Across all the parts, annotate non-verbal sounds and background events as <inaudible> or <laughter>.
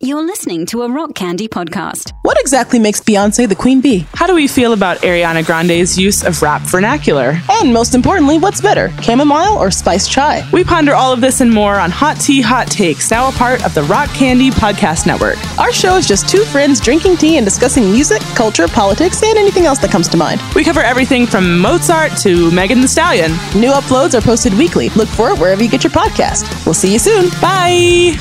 You're listening to a Rock Candy podcast. What exactly makes Beyonce the queen bee? How do we feel about Ariana Grande's use of rap vernacular? And most importantly, what's better, chamomile or spiced chai? We ponder all of this and more on Hot Tea Hot Takes, now a part of the Rock Candy Podcast Network. Our show is just two friends drinking tea and discussing music, culture, politics, and anything else that comes to mind. We cover everything from Mozart to Megan Thee Stallion. New uploads are posted weekly. Look for it wherever you get your podcast. We'll see you soon. Bye.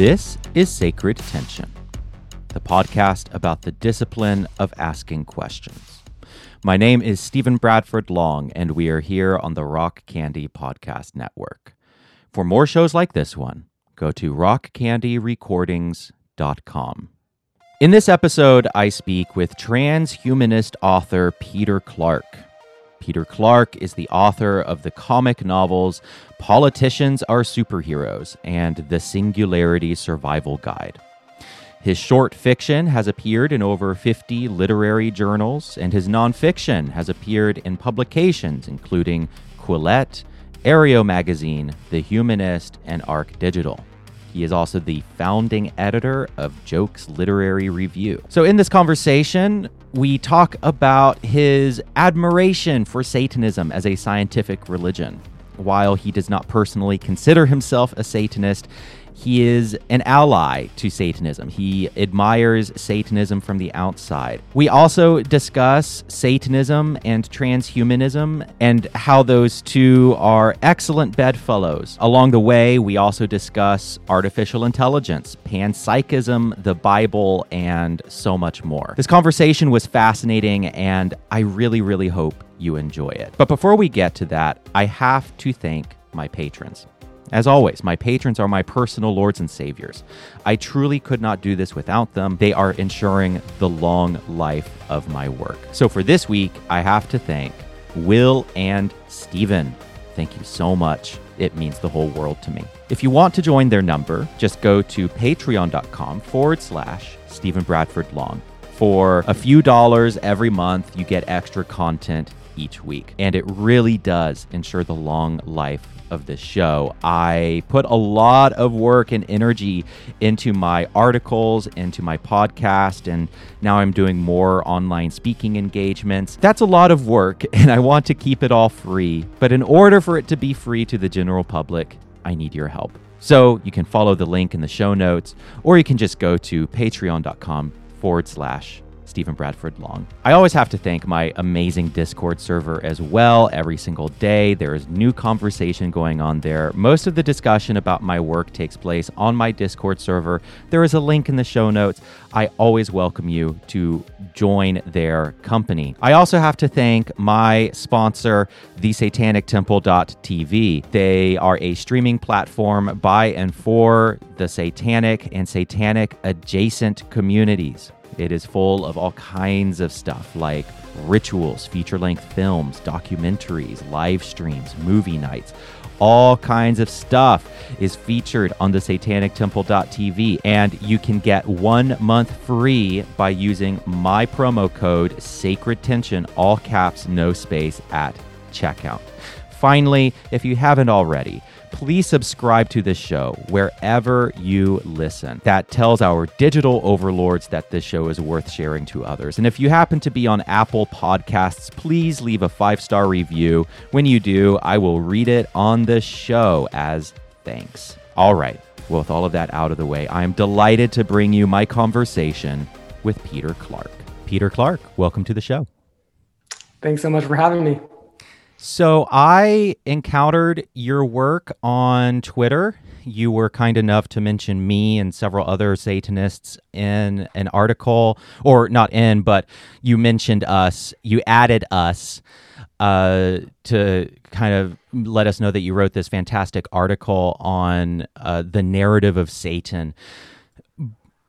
This is Sacred Tension, the podcast about the discipline of asking questions. My name is Stephen Bradford Long, and we are here on the Rock Candy Podcast Network. For more shows like this one, go to rockcandyrecordings.com. In this episode, I speak with transhumanist author Peter Clark. Peter Clark is the author of the comic novels Politicians Are Superheroes and The Singularity Survival Guide. His short fiction has appeared in over 50 literary journals, and his nonfiction has appeared in publications including Quillette, Areo Magazine, The Humanist, and Arc Digital. He is also the founding editor of Jokes Literary Review. So, in this conversation, we talk about his admiration for Satanism as a scientific religion. While he does not personally consider himself a Satanist, he is an ally to Satanism. He admires Satanism from the outside. We also discuss Satanism and transhumanism and how those two are excellent bedfellows. Along the way, we also discuss artificial intelligence, panpsychism, the Bible, and so much more. This conversation was fascinating, and I really, really hope you enjoy it. But before we get to that, I have to thank my patrons. As always, my patrons are my personal lords and saviors. I truly could not do this without them. They are ensuring the long life of my work. So for this week, I have to thank Will and Steven. Thank you so much. It means the whole world to me. If you want to join their number, just go to patreon.com forward slash Stephen Bradford Long. For a few dollars every month, you get extra content each week. And it really does ensure the long life of this show. I put a lot of work and energy into my articles, into my podcast, and now I'm doing more online speaking engagements. That's a lot of work, <laughs> and I want to keep it all free. But in order for it to be free to the general public, I need your help. So you can follow the link in the show notes, or you can just go to patreon.com forward slash Stephen Bradford Long. I always have to thank my amazing Discord server as well. Every single day, there is new conversation going on there. Most of the discussion about my work takes place on my Discord server. There is a link in the show notes. I always welcome you to join their company. I also have to thank my sponsor, thesatanictemple.tv. They are a streaming platform by and for the satanic and satanic adjacent communities. It is full of all kinds of stuff like rituals, feature length films, documentaries, live streams, movie nights. All kinds of stuff is featured on the satanictemple.tv, and you can get one month free by using my promo code Sacred Tension, all caps, no space, at checkout. Finally, if you haven't already, please subscribe to this show wherever you listen. That tells our digital overlords that this show is worth sharing to others. And if you happen to be on Apple Podcasts, please leave a five star review. When you do, I will read it on the show as thanks. All right. Well, with all of that out of the way, I am delighted to bring you my conversation with Peter Clark. Peter Clark, welcome to the show. Thanks so much for having me. So I encountered your work on Twitter. you were kind enough to mention me and several other Satanists in an article, or not in, but you mentioned us. You added us uh, to kind of let us know that you wrote this fantastic article on uh, the narrative of Satan.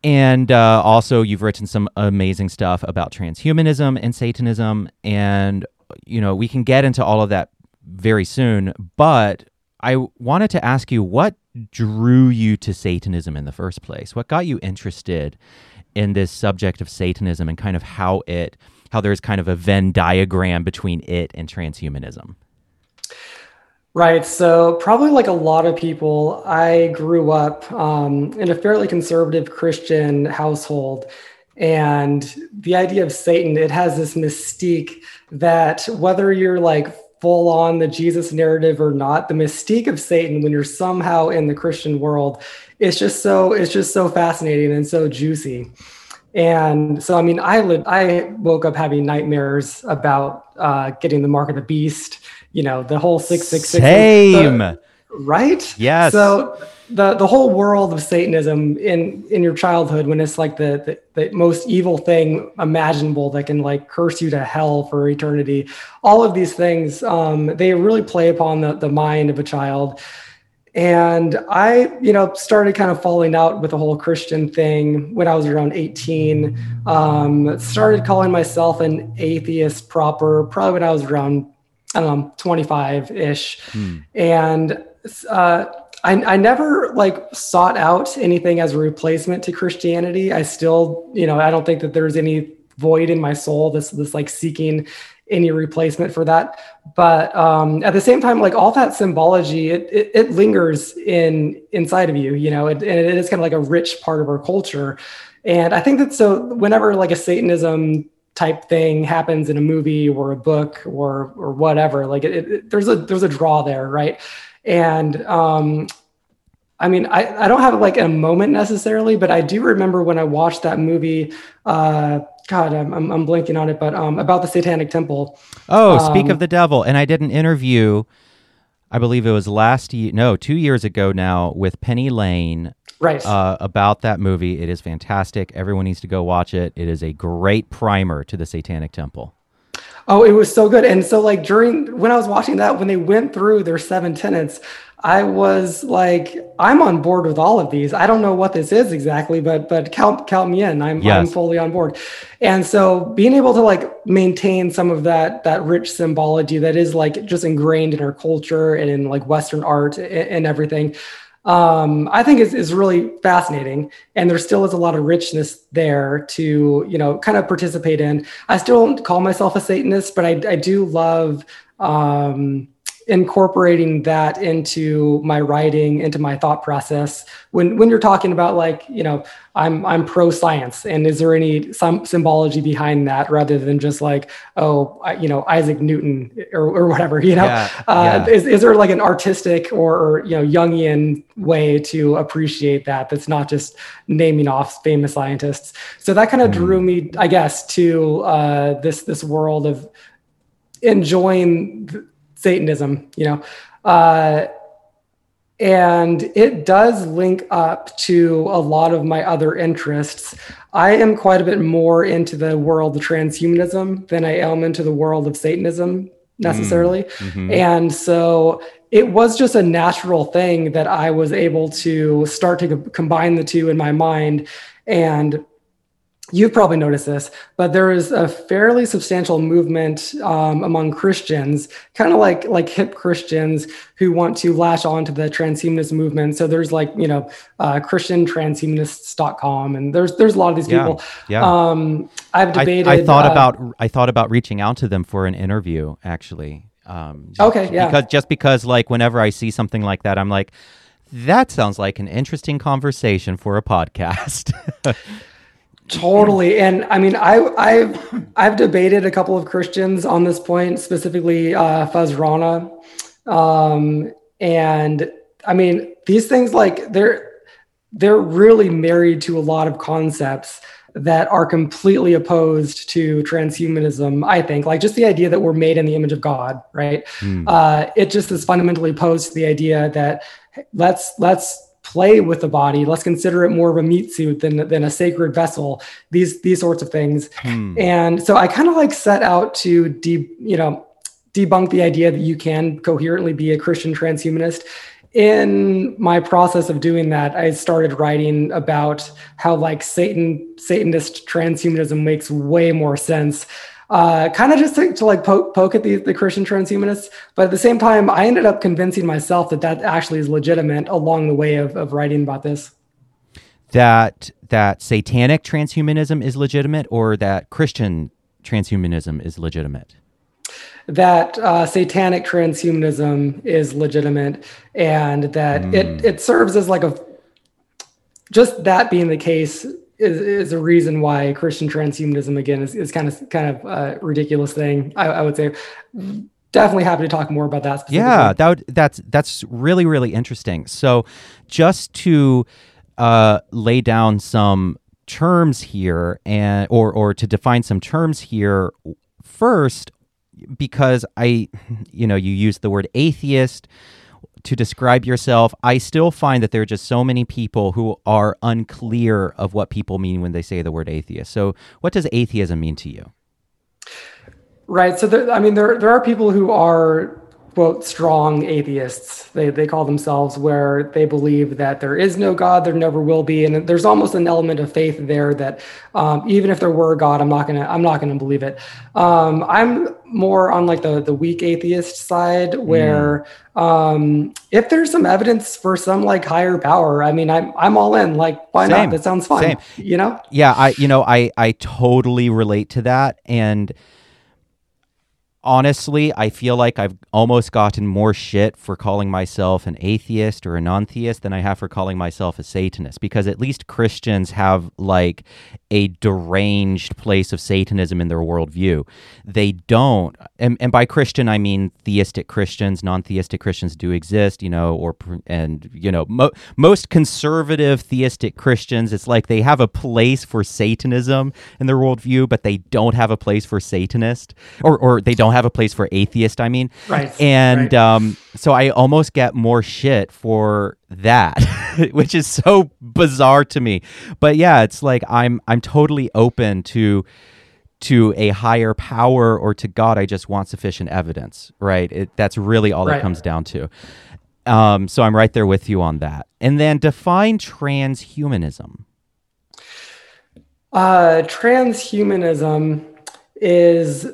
And uh, also, you've written some amazing stuff about transhumanism and Satanism. And, you know, we can get into all of that very soon. But I wanted to ask you what drew you to Satanism in the first place? What got you interested in this subject of Satanism and kind of how it, how there's kind of a Venn diagram between it and transhumanism? Right. So, probably like a lot of people, I grew up um, in a fairly conservative Christian household. And the idea of Satan, it has this mystique that whether you're like full on the Jesus narrative or not, the mystique of Satan when you're somehow in the Christian world, it's just so it's just so fascinating and so juicy. And so, I mean, I lived, I woke up having nightmares about uh, getting the mark of the beast you know, the whole 666. Same. The, right? Yes. So the the whole world of Satanism in in your childhood, when it's like the, the, the most evil thing imaginable that can like curse you to hell for eternity, all of these things, um, they really play upon the, the mind of a child. And I, you know, started kind of falling out with the whole Christian thing when I was around 18. Um, started calling myself an atheist proper, probably when I was around I don't know, 25 ish. Hmm. And uh, I, I never like sought out anything as a replacement to Christianity. I still, you know, I don't think that there's any void in my soul this this like seeking any replacement for that. But um, at the same time like all that symbology it, it, it lingers in inside of you you know it, and it is kind of like a rich part of our culture. And i think that so whenever like a satanism type thing happens in a movie or a book or or whatever like it, it, there's a there's a draw there right and um i mean i i don't have like a moment necessarily but i do remember when i watched that movie uh god i'm i'm, I'm blanking on it but um about the satanic temple oh um, speak of the devil and i did an interview I believe it was last year, no, two years ago now, with Penny Lane right uh, about that movie. It is fantastic. Everyone needs to go watch it. It is a great primer to the Satanic Temple. Oh, it was so good. And so, like during when I was watching that, when they went through their seven tenants, I was like, I'm on board with all of these. I don't know what this is exactly, but but count count me in. I'm yes. I'm fully on board. And so being able to like maintain some of that that rich symbology that is like just ingrained in our culture and in like Western art and, and everything um, I think is, is really fascinating. And there still is a lot of richness there to, you know, kind of participate in. I still don't call myself a Satanist, but I, I do love um, incorporating that into my writing into my thought process when when you're talking about like you know i'm i'm pro science and is there any some symbology behind that rather than just like oh you know isaac newton or, or whatever you know yeah, uh, yeah. Is, is there like an artistic or, or you know jungian way to appreciate that that's not just naming off famous scientists so that kind of mm. drew me i guess to uh, this this world of enjoying Satanism, you know. Uh, and it does link up to a lot of my other interests. I am quite a bit more into the world of transhumanism than I am into the world of Satanism necessarily. Mm, mm-hmm. And so it was just a natural thing that I was able to start to combine the two in my mind and you've probably noticed this, but there is a fairly substantial movement um, among Christians, kind of like like hip Christians who want to lash on to the transhumanist movement. So there's like you know uh, ChristianTranshumanists.com, and there's there's a lot of these yeah, people. Yeah. Um, I've debated. I, I thought uh, about I thought about reaching out to them for an interview actually. Um, okay. Yeah. Because just because like whenever I see something like that, I'm like. That sounds like an interesting conversation for a podcast. <laughs> Totally. And I mean, I, I've, I've debated a couple of Christians on this point, specifically uh, Fuz Rana. Um, and I mean, these things like they're, they're really married to a lot of concepts that are completely opposed to transhumanism i think like just the idea that we're made in the image of god right mm. uh, it just is fundamentally opposed to the idea that let's let's play with the body. Let's consider it more of a meat suit than than a sacred vessel. These these sorts of things. Hmm. And so I kind of like set out to de, you know debunk the idea that you can coherently be a Christian transhumanist. In my process of doing that, I started writing about how like Satan Satanist transhumanism makes way more sense uh, kind of just to, to like poke, poke at the, the Christian transhumanists. But at the same time, I ended up convincing myself that that actually is legitimate along the way of, of writing about this. That that satanic transhumanism is legitimate, or that Christian transhumanism is legitimate. That uh, satanic transhumanism is legitimate, and that mm. it it serves as like a just that being the case is, is a reason why Christian transhumanism again is, is kind of kind of a ridiculous thing. I, I would say definitely happy to talk more about that. Yeah, that would, that's that's really really interesting. So, just to uh, lay down some terms here, and or or to define some terms here first, because I, you know, you use the word atheist to describe yourself, I still find that there are just so many people who are unclear of what people mean when they say the word atheist. So, what does atheism mean to you? Right. So, there, I mean, there there are people who are quote strong atheists. They, they call themselves where they believe that there is no god there never will be. And there's almost an element of faith there that um, even if there were a god i'm not gonna i'm not gonna believe it. Um, i'm more on like the the weak atheist side where mm. um, if there's some evidence for some like higher power i mean i'm, I'm all in. Like why Same. not that sounds fun Same. you know? Yeah i you know i i totally relate to that. And honestly, I feel like I've almost gotten more shit for calling myself an atheist or a non theist than I have for calling myself a Satanist because at least Christians have like a deranged place of Satanism in their worldview. They don't, and, and by Christian, I mean theistic Christians, non theistic Christians do exist, you know, or, and, you know, mo- most conservative theistic Christians, it's like they have a place for Satanism in their worldview, but they don't have a place for Satanist, or, or they don't don't have a place for atheist. I mean, right. And right. Um, so I almost get more shit for that, <laughs> which is so bizarre to me. But yeah, it's like I'm I'm totally open to to a higher power or to God. I just want sufficient evidence. Right. It, that's really all right. it comes down to. Um, so I'm right there with you on that. And then define transhumanism. Uh, transhumanism is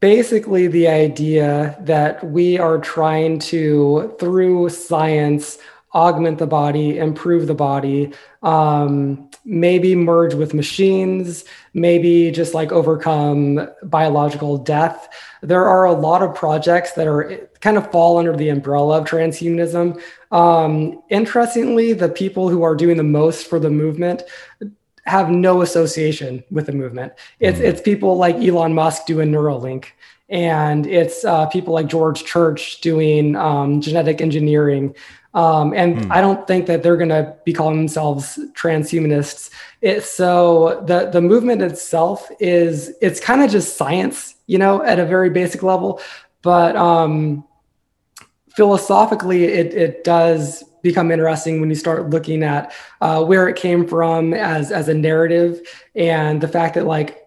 basically the idea that we are trying to, through science, augment the body, improve the body, um, maybe merge with machines, maybe just like overcome biological death. There are a lot of projects that are kind of fall under the umbrella of transhumanism. Um, interestingly, the people who are doing the most for the movement have no association with the movement. It's mm it's people like Elon Musk doing Neuralink, and it's uh, people like George Church doing um, genetic engineering. Um, and mm. I don't think that they're going to be calling themselves transhumanists. It, so the the movement itself is it's kind of just science, you know, at a very basic level, but um, philosophically, it it does become interesting when you start looking at uh, where it came from as as a narrative and the fact that like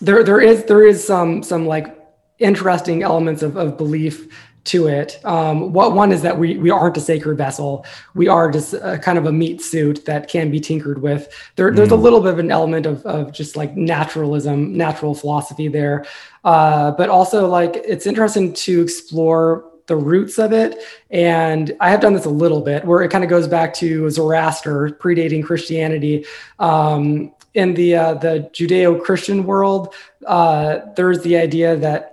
there there is there is some some like interesting elements of, of belief to it. Um, what one is that we we aren't a sacred vessel. We are just a, kind of a meat suit that can be tinkered with. There, there's mm. a little bit of an element of, of just like naturalism, natural philosophy there, uh, but also like it's interesting to explore the roots of it. And I have done this a little bit where it kind of goes back to Zoroaster, predating Christianity. Um, in the uh, the Judeo-Christian world, uh, there's the idea that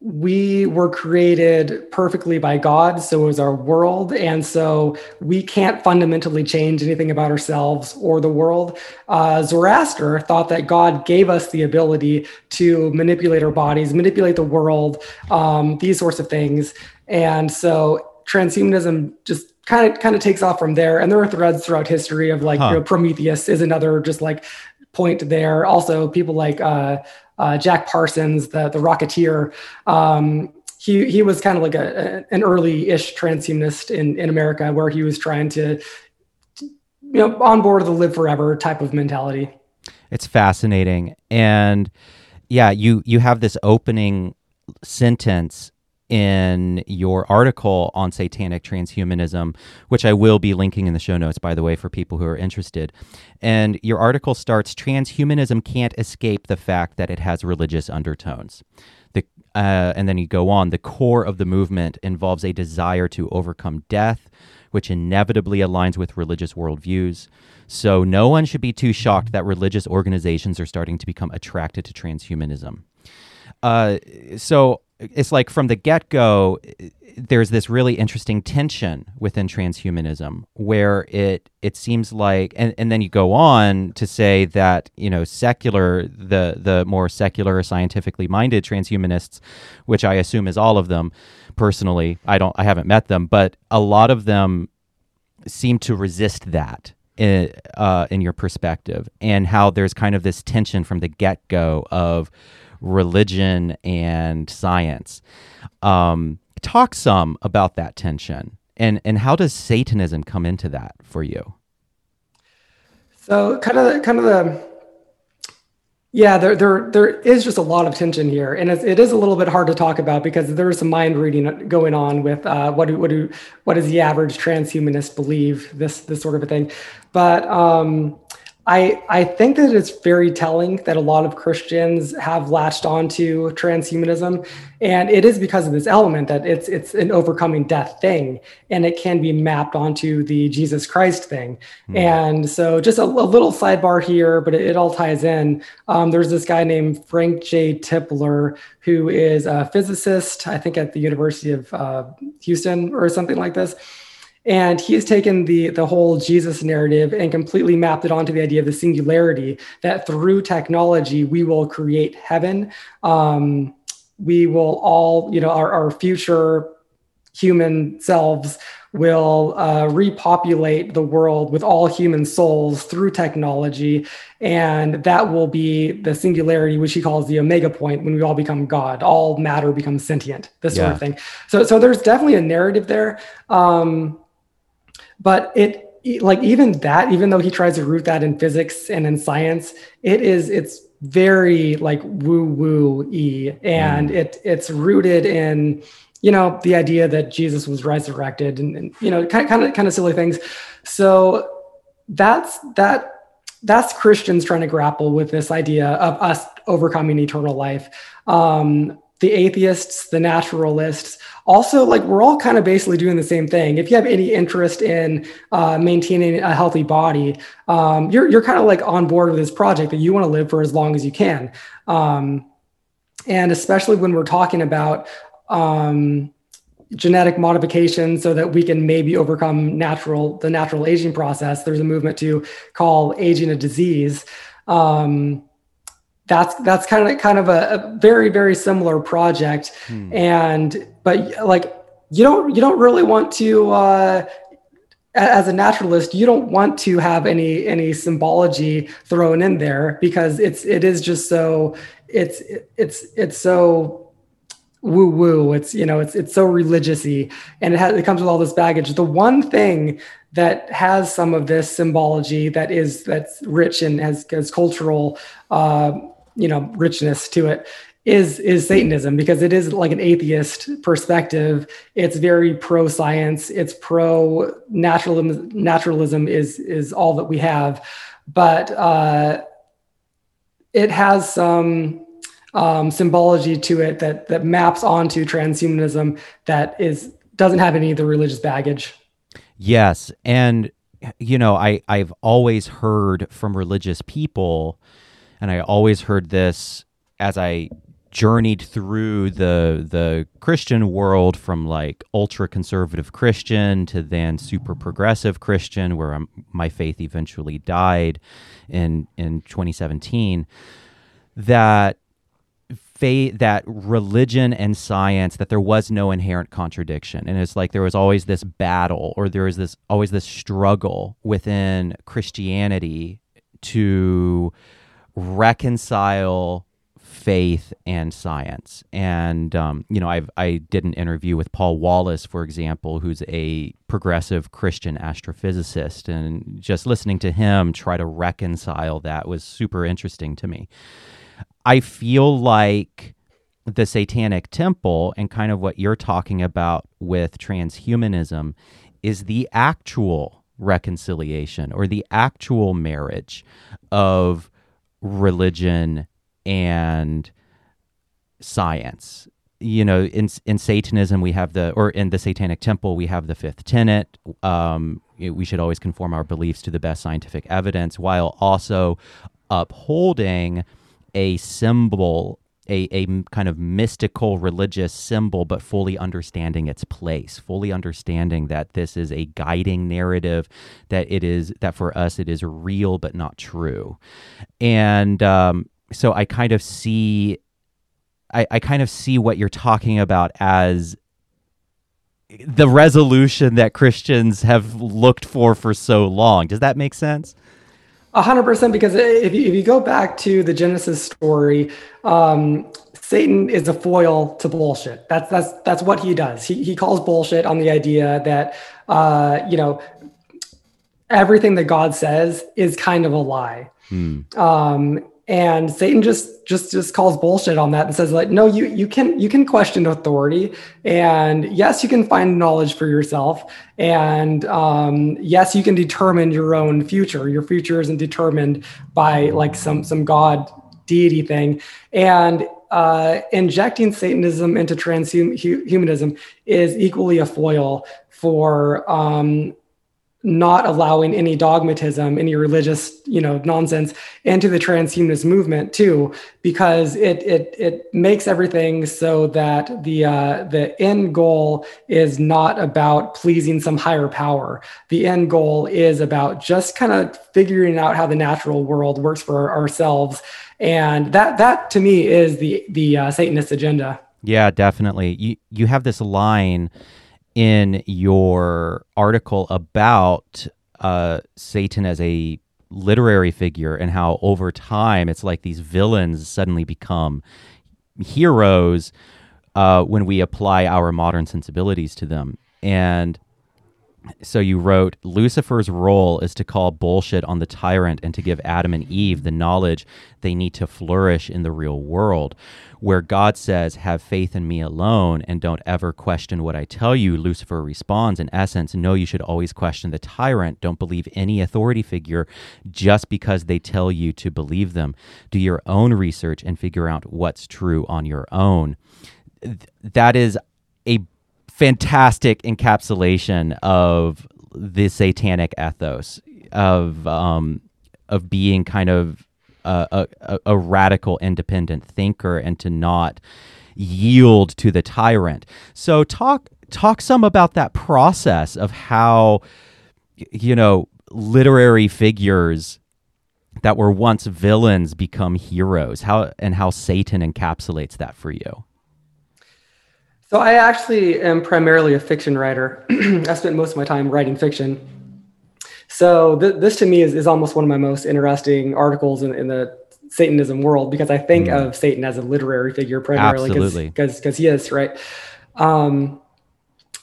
we were created perfectly by God, so is our world. And so we can't fundamentally change anything about ourselves or the world. Uh, Zoroaster thought that God gave us the ability to manipulate our bodies, manipulate the world, um, these sorts of things. And so transhumanism just kind of kind of takes off from there. And there are threads throughout history of like huh. you know, Prometheus is another just like point there. Also, people like uh, uh, Jack Parsons, the the Rocketeer. Um, he he was kind of like a, an early-ish transhumanist in in America, where he was trying to you know on board the live forever type of mentality. It's fascinating, and yeah, you you have this opening sentence in your article on satanic transhumanism, which I will be linking in the show notes, by the way, for people who are interested. And your article starts Transhumanism can't escape the fact that it has religious undertones. The, uh, and then you go on the core of the movement involves a desire to overcome death, which inevitably aligns with religious worldviews. So no one should be too shocked that religious organizations are starting to become attracted to transhumanism. Uh, so it's like from the get go, there's this really interesting tension within transhumanism where it it seems like, and, and then you go on to say that you know secular the the more secular scientifically minded transhumanists, which I assume is all of them. Personally, I don't I haven't met them, but a lot of them seem to resist that in, uh, in your perspective and how there's kind of this tension from the get go of religion and science. Um, talk some about that tension and and how does Satanism come into that for you? So kind of the, kind of the yeah, there, there, there is just a lot of tension here, and it is a little bit hard to talk about because there is some mind reading going on with uh, what do, what do, what does the average transhumanist believe this this sort of a thing, but um, I, I think that it's very telling that a lot of Christians have latched onto transhumanism, and it is because of this element that it's it's an overcoming death thing, and it can be mapped onto the Jesus Christ thing. Mm. And so, just a, a, little sidebar here, but it, it all ties in. Um, there's this guy named Frank J. Tipler who is a physicist, I think, at the University of uh, Houston or something like this and he has taken the, the whole Jesus narrative and completely mapped it onto the idea of the singularity that through technology, we will create heaven. Um, we will all, you know, our, our future human selves will uh, repopulate the world with all human souls through technology. And that will be the singularity, which he calls the omega point when we all become God. All matter becomes sentient, this yeah. sort of thing. So, so there's definitely a narrative there. Um, but it like even that even though he tries to root that in physics and in science it is it's very like woo woo e and mm. it it's rooted in you know the idea that jesus was resurrected and, and you know kind, kind of kind of silly things. So that's that that's christians trying to grapple with this idea of us overcoming eternal life. Um the atheists the naturalists. Also like we're all kind of basically doing the same thing. If you have any interest in uh, maintaining a healthy body um, you're, you're kind of like on board with this project that you want to live for as long as you can. Um, and especially when we're talking about um, genetic modification so that we can maybe overcome natural the natural aging process there's a movement to call aging a disease. Um, that's that's kind of kind of a, a very very similar project. Hmm. and but like you don't you don't really want to uh, as a naturalist you don't want to have any any symbology thrown in there because it's it is just so it's it's it's so woo woo it's you know it's it's so religiousy. And it has it comes with all this baggage. The one thing that has some of this symbology that is that's rich and has, has cultural uh, you know richness to it is is satanism because it is like an atheist perspective. It's very pro science it's pro naturalism naturalism is is all that we have. But uh it has some um, symbology to it that that maps onto transhumanism that is doesn't have any of the religious baggage. Yes. And you know i i've always heard from religious people and I always heard this as I journeyed through the the Christian world from like ultra conservative Christian to then super progressive Christian where I'm, my faith eventually died in in 2017 that faith that religion and science that there was no inherent contradiction. And it's like there was always this battle or there was this always this struggle within Christianity to reconcile faith and science. And um, you know, I've I did an interview with Paul Wallace, for example, who's a progressive Christian astrophysicist, and just listening to him try to reconcile that was super interesting to me. I feel like the Satanic Temple and kind of what you're talking about with transhumanism is the actual reconciliation or the actual marriage of religion and science. You know in in satanism we have the or in the satanic temple we have the fifth tenet. Um, we should always conform our beliefs to the best scientific evidence while also upholding a symbol a, a kind of mystical religious symbol, but fully understanding its place, fully understanding that this is a guiding narrative, that it is that for us it is real but not true. And um, so I kind of see I, I kind of see what you're talking about as the resolution that Christians have looked for for so long. Does that make sense? A hundred percent, because if you, if you go back to the Genesis story, um, Satan is a foil to bullshit. That's that's that's what he does. He he calls bullshit on the idea that uh, you know everything that God says is kind of a lie. Hmm. Um, and satan just just just calls bullshit on that and says like no you you can you can question authority. And yes you can find knowledge for yourself. And um, yes you can determine your own future. Your future isn't determined by like some some god deity thing. And uh, injecting satanism into transhumanism is equally a foil for um, not allowing any dogmatism, any religious, you know, nonsense into the transhumanist movement too, because it it it makes everything so that the uh, the end goal is not about pleasing some higher power. The end goal is about just kind of figuring out how the natural world works for ourselves, and that that to me is the the uh, Satanist agenda. Yeah, definitely. You you have this line in your article about uh, Satan as a literary figure and how over time it's like these villains suddenly become heroes uh, when we apply our modern sensibilities to them. And so you wrote Lucifer's role is to call bullshit on the tyrant and to give Adam and Eve the knowledge they need to flourish in the real world. Where God says, Have faith in me alone and don't ever question what I tell you, Lucifer responds, in essence, No, you should always question the tyrant. Don't believe any authority figure just because they tell you to believe them. Do your own research and figure out what's true on your own. That is a fantastic encapsulation of the satanic ethos of um, of being kind of a, a, a, radical independent thinker and to not yield to the tyrant. So talk talk some about that process of how you know literary figures that were once villains become heroes how and how satan encapsulates that for you so I actually am primarily a fiction writer. <clears throat> I spent most of my time writing fiction. So th- this to me is, is almost one of my most interesting articles in, in the Satanism world because I think mm. of Satan as a literary figure primarily because because he is right. Um,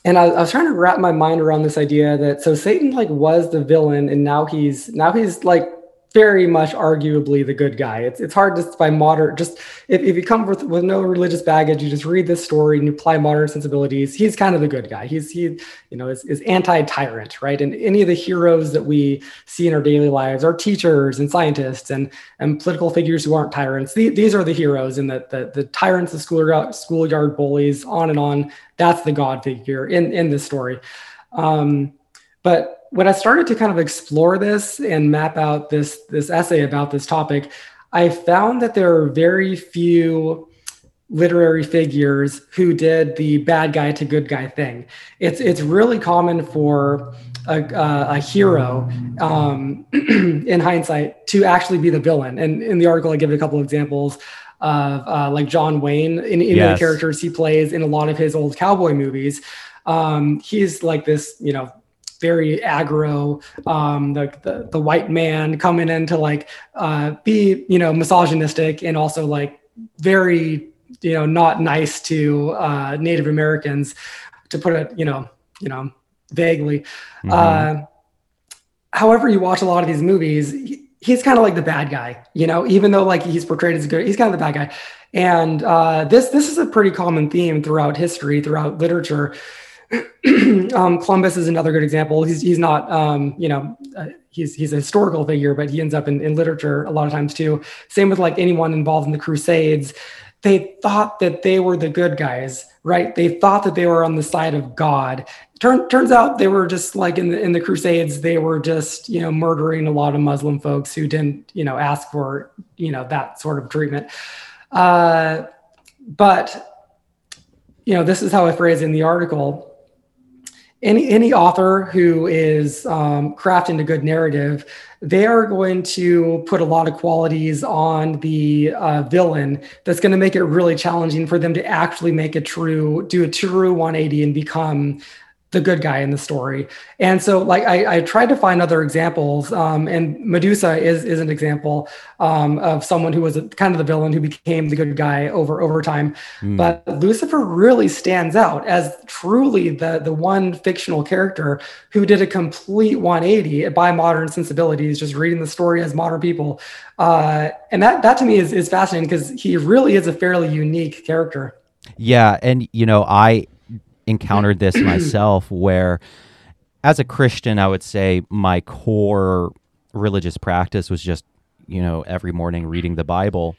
and I, I, was trying to wrap my mind around this idea that so Satan like was the villain and now he's now he's like very much arguably the good guy. It's it's hard to by modern just if, if you come with, with no religious baggage, you just read this story and you apply modern sensibilities, he's kind of the good guy. He's he, you know, is, is anti-tyrant, right? And any of the heroes that we see in our daily lives are teachers and scientists and and political figures who aren't tyrants. The, these are the heroes and that the the tyrants, the schoolyard schoolyard bullies, on and on. That's the God figure in in this story. Um, but when I started to kind of explore this and map out this this essay about this topic, I found that there are very few literary figures who did the bad guy to good guy thing. It's it's really common for a, uh, a hero um, <clears throat> in hindsight to actually be the villain. And in the article, I give a couple of examples of uh, like John Wayne in, in yes. the characters he plays in a lot of his old cowboy movies. Um, he's like this, you know, very aggro, um, the, the, the white man coming in to like uh, be you know misogynistic and also like very you know not nice to uh, Native Americans, to put it you know you know vaguely. Mm-hmm. Uh, however, you watch a lot of these movies, he, he's kind of like the bad guy, you know, even though like he's portrayed as good, he's kind of the bad guy. And uh, this this is a pretty common theme throughout history, throughout literature. <clears throat> um, Columbus is another good example. He's he's not um, you know uh, he's he's a historical figure, but he ends up in, in literature a lot of times too. Same with like anyone involved in the Crusades. They thought that they were the good guys, right? They thought that they were on the side of God. Turn, turns out they were just like in the in the Crusades, they were just you know murdering a lot of Muslim folks who didn't you know ask for you know that sort of treatment. Uh, but you know this is how I phrase in the article any any author who is um, crafting a good narrative, they are going to put a lot of qualities on the uh, villain that's going to make it really challenging for them to actually make a true do a true 180 and become the good guy in the story. And so, like, I, I tried to find other examples, um, and Medusa is is an example um, of someone who was a, kind of the villain who became the good guy over over time. Mm. But Lucifer really stands out as truly the the one fictional character who did a complete 180 by modern sensibilities, just reading the story as modern people. Uh, and that that to me is is fascinating because he really is a fairly unique character. Yeah, and you know, I encountered this <clears throat> myself where as a Christian, I would say my core religious practice was just, you know, every morning reading the Bible.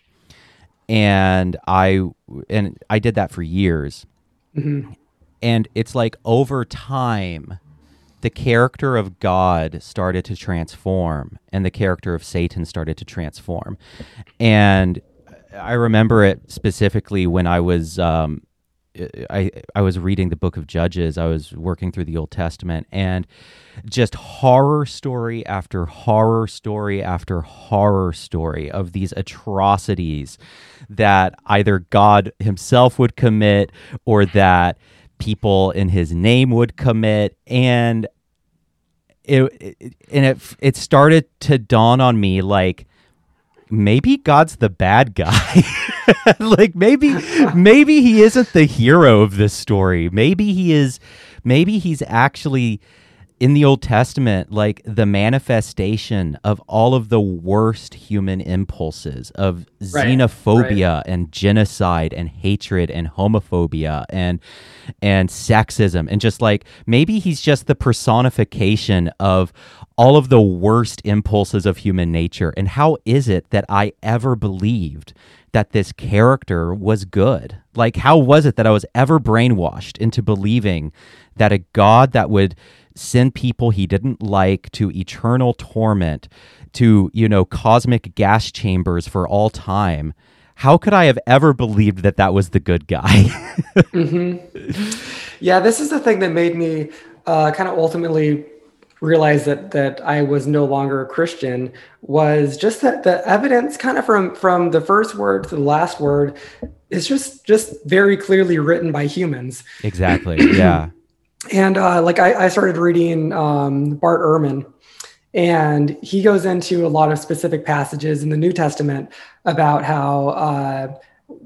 And I and I did that for years. Mm-hmm. And it's like over time the character of God started to transform and the character of Satan started to transform. And I remember it specifically when I was um, I I was reading the book of Judges. I was working through the Old Testament and just horror story after horror story after horror story of these atrocities that either God himself would commit or that people in his name would commit and it, it and it it started to dawn on me like maybe God's the bad guy. <laughs> like maybe maybe he isn't the hero of this story. Maybe he is maybe he's actually in the Old Testament like the manifestation of all of the worst human impulses of right, xenophobia right. and genocide and hatred and homophobia and and sexism and just like maybe he's just the personification of all of the worst impulses of human nature and how is it that I ever believed that this character was good? Like, how was it that I was ever brainwashed into believing that a God that would send people he didn't like to eternal torment, to, you know, cosmic gas chambers for all time? How could I have ever believed that that was the good guy? <laughs> mm-hmm. Yeah, this is the thing that made me uh, kind of ultimately realized that that I was no longer a Christian was just that the evidence kind of from from the first word to the last word is just just very clearly written by humans. Exactly. Yeah. <clears throat> and uh, like I, I started reading um, Bart Ehrman, and he goes into a lot of specific passages in the New Testament about how. Uh,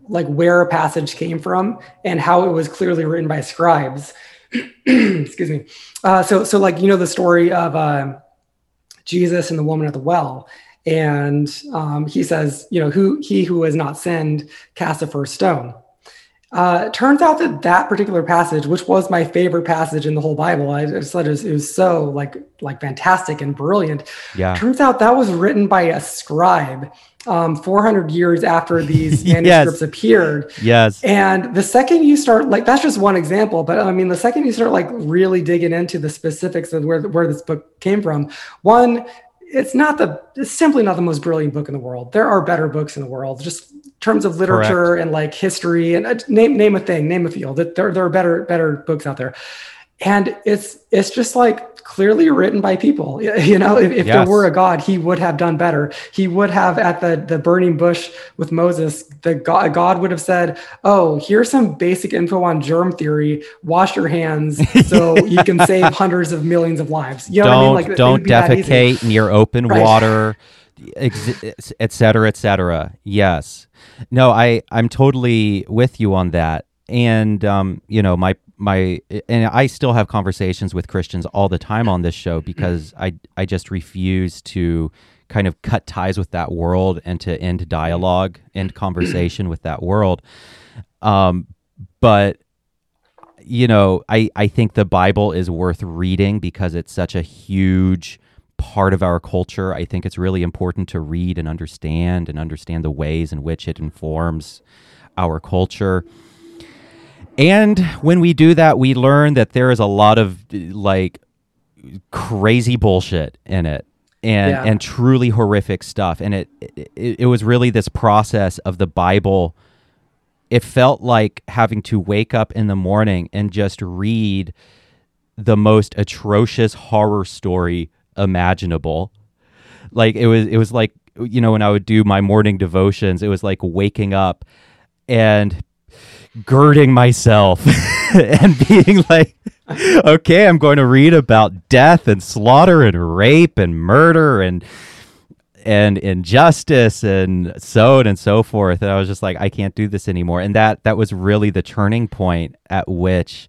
like where a passage came from and how it was clearly written by scribes <clears throat> excuse me. Uh, so, so like you know the story of uh, Jesus and the woman at the well, and um, he says, you know, who he who has not sinned cast the first stone. Uh, turns out that that particular passage, which was my favorite passage in the whole Bible, I just thought it was, it was so like like fantastic and brilliant. Yeah. Turns out that was written by a scribe um, 400 years after <laughs> these manuscripts yes. appeared. Yes. And the second you start, like, that's just one example, but I mean, the second you start, like, really digging into the specifics of where, where this book came from, one, it's not the, it's simply not the most brilliant book in the world. There are better books in the world, just terms of literature Correct. and like history and uh, name, name a thing, name a field. That There, there are better, better books out there and it's it's just like clearly written by people <laughs> you know if, if yes. there were a god he would have done better he would have at the the burning bush with moses the god, god would have said oh here's some basic info on germ theory wash your hands <laughs> so you can save hundreds of millions of lives you know don't, what i mean like don't defecate near open right. water <laughs> et cetera, et cetera. Yes. No, I I'm totally with you on that. And um, you know, my my and I still have conversations with Christians all the time on this show because I I just refuse to kind of cut ties with that world and to end dialogue, end conversation with that world. Um, but you know, I I think the Bible is worth reading because it's such a huge part of our culture. I think it's really important to read and understand and understand the ways in which it informs our culture. And when we do that, we learn that there is a lot of like crazy bullshit in it and Yeah. and truly horrific stuff and it, it it was really this process of the bible it felt like having to wake up in the morning and just read the most atrocious horror story imaginable. Like it was it was like you know when i would do my morning devotions it was like waking up and girding myself <laughs> and being like okay i'm going to read about death and slaughter and rape and murder and and injustice and so on and so forth. And i was just like i can't do this anymore. And that that was really the turning point at which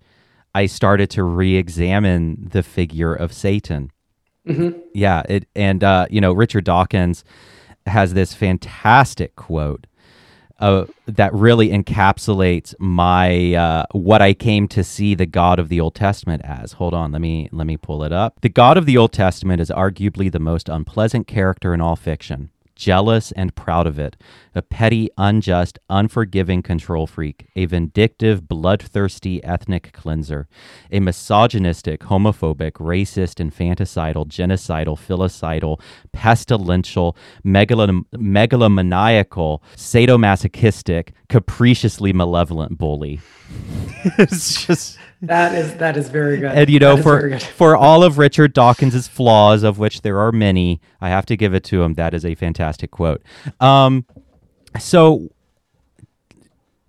i started to re-examine the figure of satan yeah it and uh you know richard dawkins has this fantastic quote uh, that really encapsulates my uh, what I came to see the God of the Old Testament as. Hold on, let me let me pull it up. The God of the Old Testament is arguably the most unpleasant character in all fiction. Jealous and proud of it, a petty, unjust, unforgiving control freak, a vindictive, bloodthirsty ethnic cleanser, a misogynistic, homophobic, racist, infanticidal, genocidal, filicidal, pestilential, megalom- megalomaniacal, sadomasochistic, capriciously malevolent bully. <laughs> it's just That is that is very good. and you know That for for all of Richard Dawkins's flaws, of which there are many, I have to give it to him. That is a fantastic quote. Um, so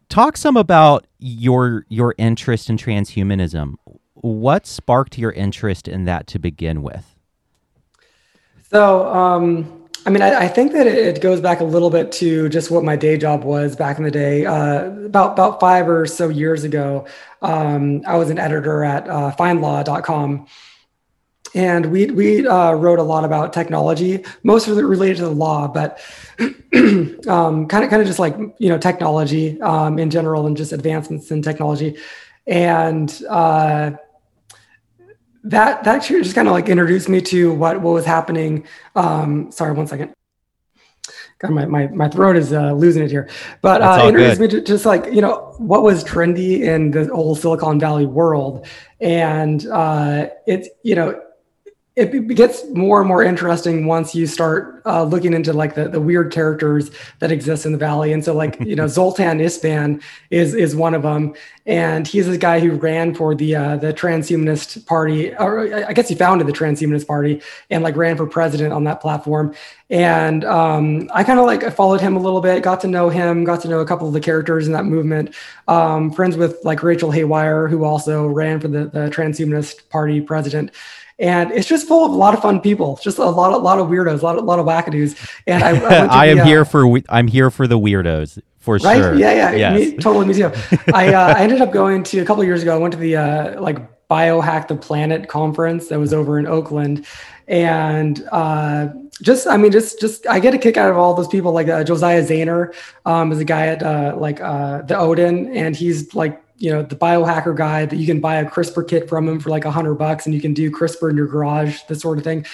talk some about your your interest in transhumanism. What sparked your interest in that to begin with? So, um, I mean, I, I think that it, goes back a little bit to just what my day job was back in the day. Uh, about about five or so years ago, um, I was an editor at uh, FindLaw.com, and we we uh, wrote a lot about technology, most of it related to the law, but kind of kind of just like you know technology um, in general and just advancements in technology, and. That that actually just kind of like introduced me to what what was happening. Um, sorry, one second. God, my, my, my throat is uh, losing it here. But uh, introduced good. me to just like you know what was trendy in the whole Silicon Valley world, and uh, it's you know it gets more and more interesting once you start uh, looking into like the, the weird characters that exist in the valley. And so like, you know, <laughs> Zoltan Istvan is, is one of them. And he's this guy who ran for the, uh, the transhumanist party, or I I guess he founded the transhumanist party and like ran for president on that platform. And um, I kind of like followed him a little bit, got to know him, got to know a couple of the characters in that movement. Um, friends with like Rachel Haywire, who also ran for the, the transhumanist party president and it's just full of a lot of fun people, just a lot, a lot of weirdos, a lot, a lot of wackadoos. And I, I, <laughs> I am the, uh, here for we- I'm here for the weirdos for right? sure. Yeah, yeah, Yes. me, totally, me too. <laughs> I, uh, I ended up going to a couple of years ago. I went to the uh, like Biohack the Planet conference that was over in Oakland, and uh, just, I mean, just, just, I get a kick out of all those people. Like uh, Josiah Zayner um, is a guy at uh, like uh, the Odin, and he's like you know the biohacker guy that you can buy a CRISPR kit from him for like a hundred bucks, and you can do CRISPR in your garage, this sort of thing.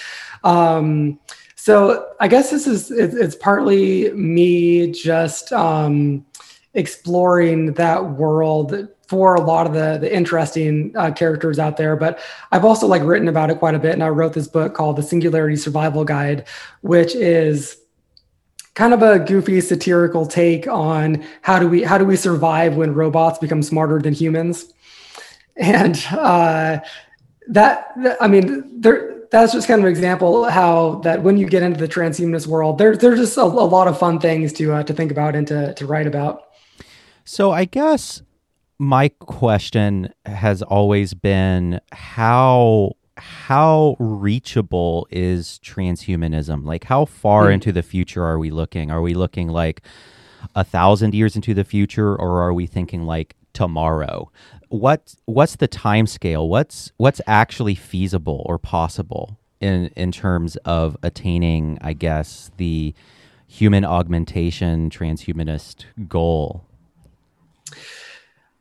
Um, so I guess this is it's, it's partly me just um, exploring that world for a lot of the the interesting uh, characters out there. But I've also like written about it quite a bit, and I wrote this book called The Singularity Survival Guide, which is kind of a goofy satirical take on how do we how do we survive when robots become smarter than humans? And uh, that, i mean there that's just kind of an example how that when you get into the transhumanist world there, there's just a, a lot of fun things to uh, to think about and to, to write about. So I guess my question has always been how how reachable is transhumanism? Like, how far mm. into the future are we looking? Are we looking like a thousand years into the future, or are we thinking like tomorrow? What what's the time scale? What's what's actually feasible or possible in in terms of attaining, I guess, the human augmentation transhumanist goal?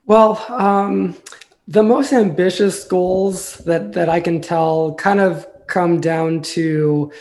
Well, um, the most ambitious goals that that I can tell kind of come down to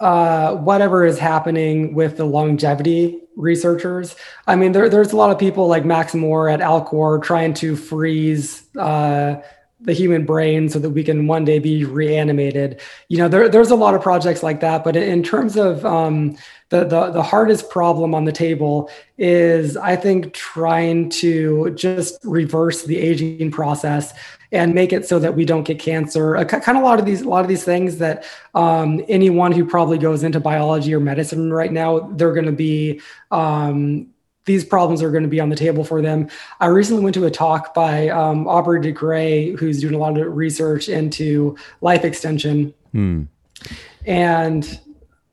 uh, whatever is happening with the longevity researchers. I mean, there, there's a lot of people like Max More at Alcor trying to freeze uh, the human brain so that we can one day be reanimated. You know, there, there's a lot of projects like that. But in terms of um, the, the the hardest problem on the table is, I think, trying to just reverse the aging process and make it so that we don't get cancer. Uh, kind of a lot of these a lot of these things that um, anyone who probably goes into biology or medicine right now, they're going to be um, these problems are going to be on the table for them. I recently went to a talk by um, Aubrey de Grey, who's doing a lot of research into life extension. Hmm. And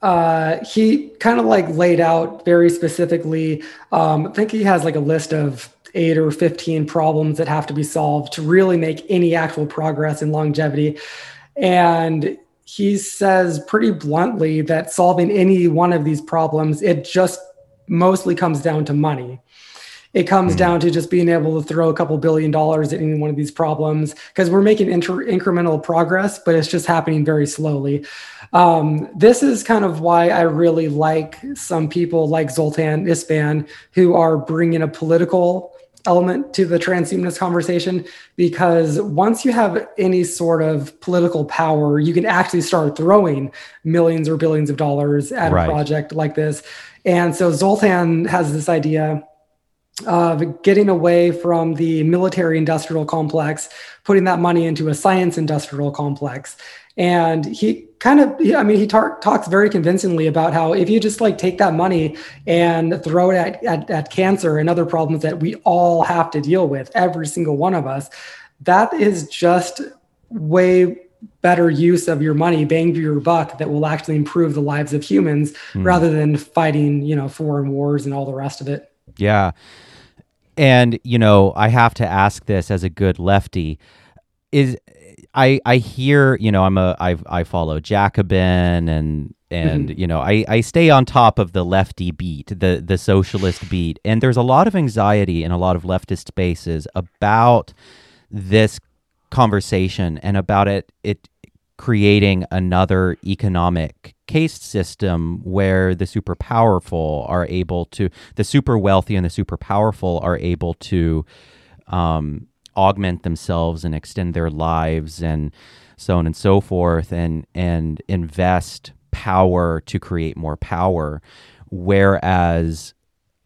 uh, he kind of like laid out very specifically, um, I think he has like a list of eight or 15 problems that have to be solved to really make any actual progress in longevity. And he says pretty bluntly that solving any one of these problems, it just mostly comes down to money. It comes mm-hmm. down to just being able to throw a couple billion dollars at any one of these problems because we're making inter- incremental progress, but it's just happening very slowly. Um, this is kind of why I really like some people like Zoltan Istvan who are bringing a political element to the transhumanist conversation because once you have any sort of political power, you can actually start throwing millions or billions of dollars at right. a project like this. And so Zoltan has this idea of getting away from the military industrial complex, putting that money into a science industrial complex. And he kind of, I mean, he tar- talks very convincingly about how if you just like take that money and throw it at, at, at cancer and other problems that we all have to deal with, every single one of us, that is just way better use of your money, bang for your buck, that will actually improve the lives of humans mm. rather than fighting, you know, foreign wars and all the rest of it. Yeah. And, you know, I have to ask this as a good lefty. Is I I hear, you know, I'm a I I follow Jacobin and and mm-hmm. you know, I I stay on top of the lefty beat, the the socialist beat. And there's a lot of anxiety in a lot of leftist spaces about this conversation and about it it creating another economic caste system where the super powerful are able to the super wealthy and the super powerful are able to um, augment themselves and extend their lives and so on and so forth and and invest power to create more power. Whereas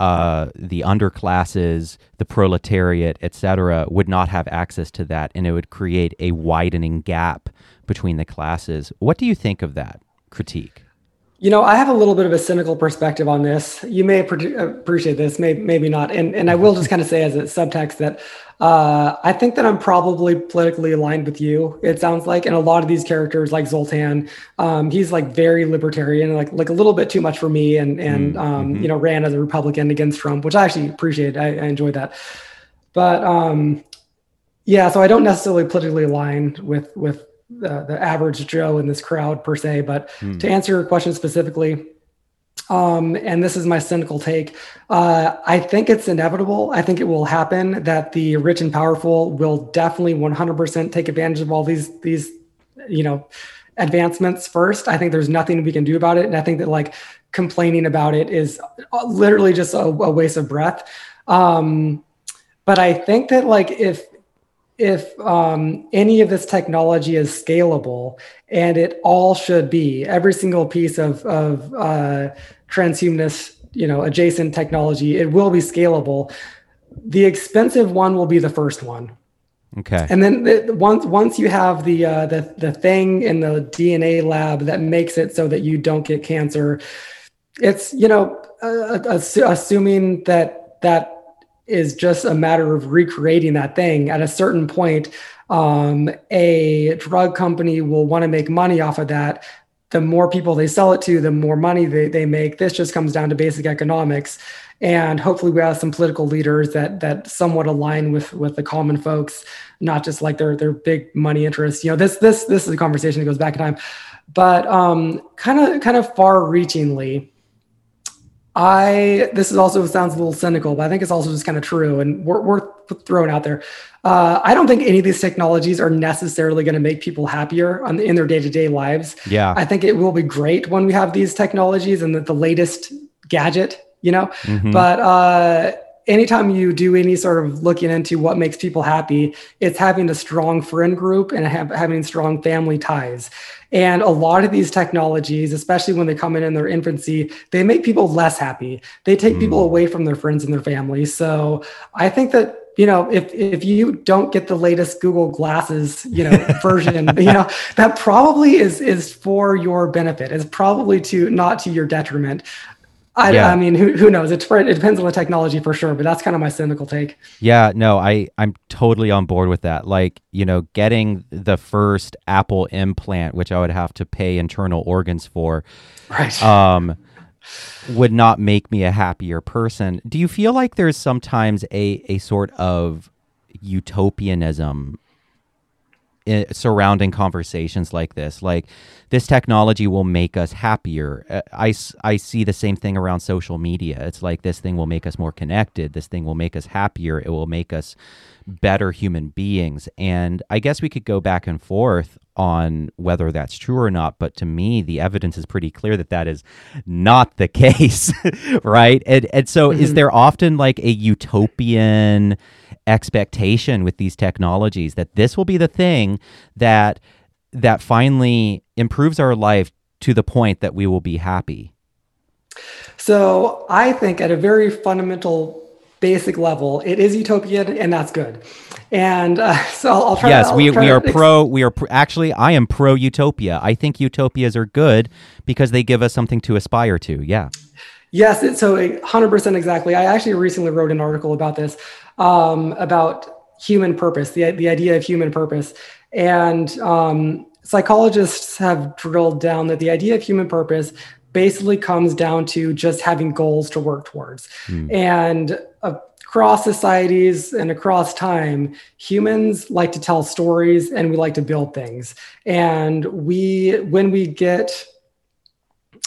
uh, the underclasses, the proletariat, etc., would not have access to that, and it would create a widening gap between the classes. What do you think of that critique? You know, I have a little bit of a cynical perspective on this. You may appreciate this, may, maybe not. And, and I will just kind of say as a subtext that uh, I think that I'm probably politically aligned with you. It sounds like, and a lot of these characters, like Zoltan, um, he's like very libertarian, like like a little bit too much for me, and and mm, um, mm-hmm. you know ran as a Republican against Trump, which I actually appreciate. I, I enjoyed that, but um, yeah, so I don't necessarily politically align with with the, the average Joe in this crowd per se. But mm. to answer your question specifically, um, and this is my cynical take. Uh, I think it's inevitable. I think it will happen that the rich and powerful will definitely 100% take advantage of all these these you know advancements first. I think there's nothing we can do about it, and I think that like complaining about it is literally just a, a waste of breath. Um, but I think that like if if um, any of this technology is scalable, and it all should be, every single piece of, of uh, transhumanist, you know, adjacent technology, it will be scalable. The expensive one will be the first one. Okay. And then the, once once you have the uh, the the thing in the DNA lab that makes it so that you don't get cancer, it's you know uh, assuming that that is just a matter of recreating that thing. At a certain point um, a drug company will want to make money off of that. The more people they sell it to the more money they, they make. This just comes down to basic economics. And hopefully we have some political leaders that that somewhat align with with the common folks not just like their their big money interests. You know this this this is a conversation that goes back in time. But um kind of kind of far reachingly I this is also sounds a little cynical, but I think it's also just kind of true and we're, we're thrown out there. Uh, I don't think any of these technologies are necessarily going to make people happier on, in their day to day lives. Yeah, I think it will be great when we have these technologies and the, the latest gadget, you know. Mm-hmm. But uh, anytime you do any sort of looking into what makes people happy, it's having a strong friend group and have, having strong family ties. And a lot of these technologies, especially when they come in in their infancy, they make people less happy. They take mm. people away from their friends and their family. So I think that you know if if you don't get the latest google glasses you know <laughs> version you know that probably is is for your benefit is probably to not to your detriment I, yeah. I mean, who, who knows? It's for, it depends on the technology for sure, but that's kind of my cynical take. Yeah, no, I I'm totally on board with that. Like, you know, getting the first Apple implant, which I would have to pay internal organs for, right? Um, would not make me a happier person. Do you feel like there's sometimes a a sort of utopianism surrounding conversations like this. Like this technology will make us happier. Uh, I, I see the same thing around social media. It's like this thing will make us more connected. This thing will make us happier. It will make us better human beings. And I guess we could go back and forth on whether that's true or not. But to me, the evidence is pretty clear that that is not the <laughs> case, right? And and so, mm-hmm. is there often like a utopian expectation with these technologies that this will be the thing that that finally improves our life to the point that we will be happy? So I think at a very fundamental basic level, it is utopian, and that's good. And uh, <laughs> so I'll, I'll try. Yes, to, we, we are ex- pro. We are actually. I am pro utopia. I think utopias are good because they give us something to aspire to. Yeah. Yes, it, so 100% exactly. I actually recently wrote an article about this, um, about human purpose, the, the idea of human purpose. And um, psychologists have drilled down that the idea of human purpose basically comes down to just having goals to work towards. Mm. And across societies and across time, humans like to tell stories and we like to build things. And we, when we get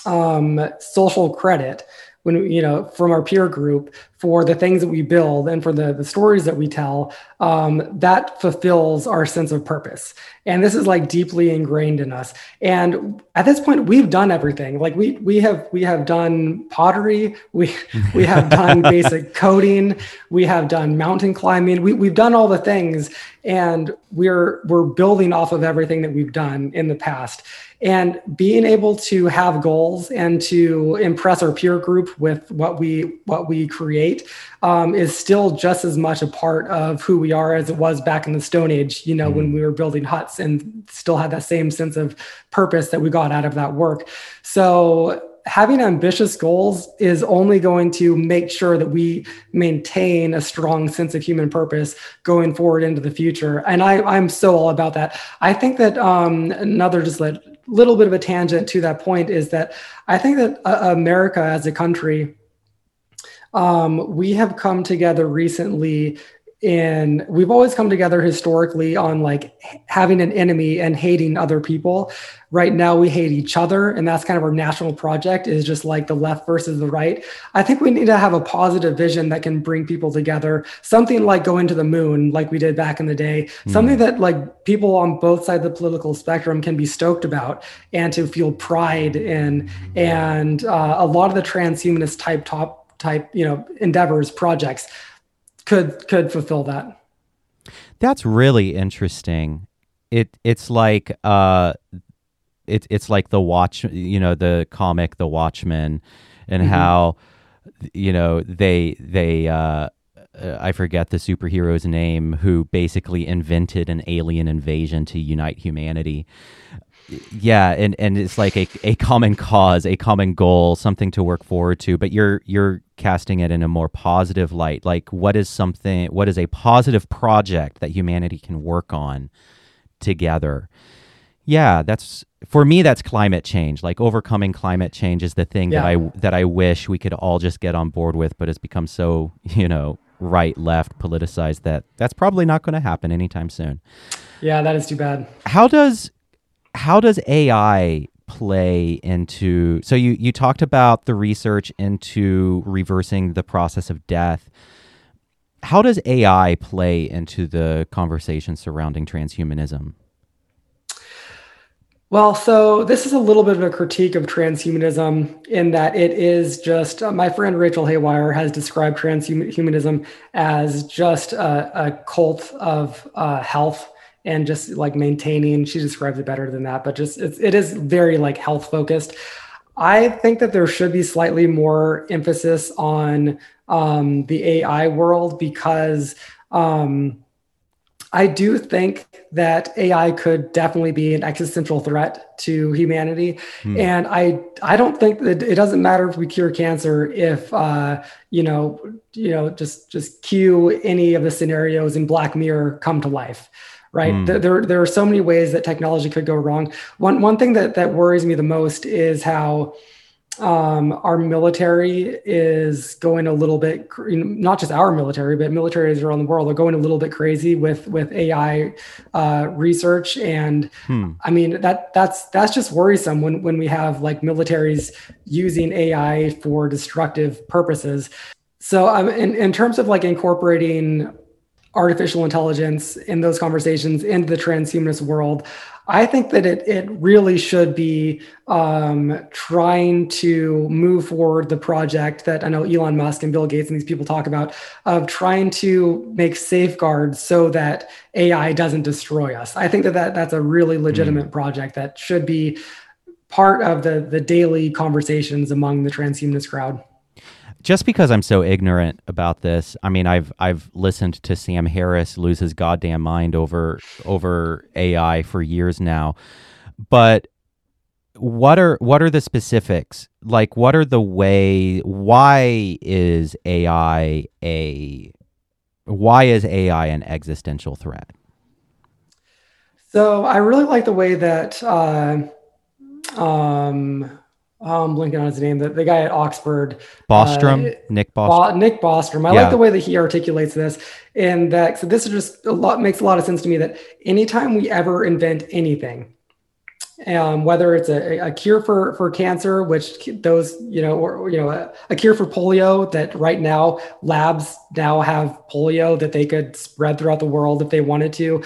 um, social credit, when you know from our peer group for the things that we build and for the, the stories that we tell um, that fulfills our sense of purpose. And this is like deeply ingrained in us. And at this point we've done everything. Like we we have we have done pottery. We we have done <laughs> basic coding. We have done mountain climbing. We, we've done all the things. And we're we're building off of everything that we've done in the past and being able to have goals and to impress our peer group with what we what we create um, is still just as much a part of who we are as it was back in the stone age you know mm-hmm. when we were building huts and still had that same sense of purpose that we got out of that work so having ambitious goals is only going to make sure that we maintain a strong sense of human purpose going forward into the future. And I, I'm so all about that. I think that um, another just like little bit of a tangent to that point is that I think that uh, America as a country, um, we have come together recently in we've always come together historically on like having an enemy and hating other people. Right now we hate each other and that's kind of our national project is just like the left versus the right. I think we need to have a positive vision that can bring people together. Something like going to the moon like we did back in the day. Mm. something that like people on both sides of the political spectrum can be stoked about and to feel pride in. And uh, a lot of the transhumanist type top type you know endeavors projects could could fulfill that. That's really interesting. It it's like uh it, it's like the watch you know the comic the watchmen and mm-hmm. how you know they they uh I forget the superhero's name who basically invented an alien invasion to unite humanity. Yeah and and it's like a, a common cause a common goal something to work forward to but you're you're casting it in a more positive light like what is something what is a positive project that humanity can work on together yeah that's for me that's climate change like overcoming climate change is the thing Yeah. that i that i wish we could all just get on board with but it's become so you know right left politicized that that's probably not going to happen anytime soon Yeah, that is too bad. how does how does AI play into so you you talked about the research into reversing the process of death. How does AI play into the conversation surrounding transhumanism? Well, so this is a little bit of a critique of transhumanism in that it is just uh, my friend Rachel Haywire has described transhumanism as just a, a cult of uh, health and just like maintaining. She describes it better than that, but just it's, it is very like health focused. I think that there should be slightly more emphasis on um, the AI world because. Um, I do think that AI could definitely be an existential threat to humanity, Hmm. and I I don't think that it doesn't matter if we cure cancer if uh, you know you know just just cue any of the scenarios in Black Mirror come to life. Right. Hmm. There, there, are so many ways that technology could go wrong. One, one thing that, that worries me the most is how um, our military is going a little bit, cr- you know, not just our military, but militaries around the world are going a little bit crazy with with AI uh, research, and Hmm. I mean that that's that's just worrisome when when we have like militaries using AI for destructive purposes. So um, in in terms of like incorporating artificial intelligence in those conversations into the transhumanist world, I think that it it really should be um, trying to move forward the project that I know Elon Musk and Bill Gates and these people talk about of trying to make safeguards so that AI doesn't destroy us. I think that, that that's a really legitimate project that should be part of the the daily conversations among the transhumanist crowd. Just because I'm so ignorant about this, I mean, I've I've listened to Sam Harris lose his goddamn mind over over AI for years now, but what are what are the specifics? Like, what are the way? Why is AI a why is AI an existential threat? So I really like the way that uh, um, I'm blinking on his name. The, the guy at Oxford, Bostrom, Uh, Nick Bostrom. Bo- Nick Bostrom. I Yeah. like the way that he articulates this, and that so this is just a lot makes a lot of sense to me. That anytime we ever invent anything, um, whether it's a, a cure for for cancer, which those you know, or you know, a, a cure for polio, that right now labs now have polio that they could spread throughout the world if they wanted to.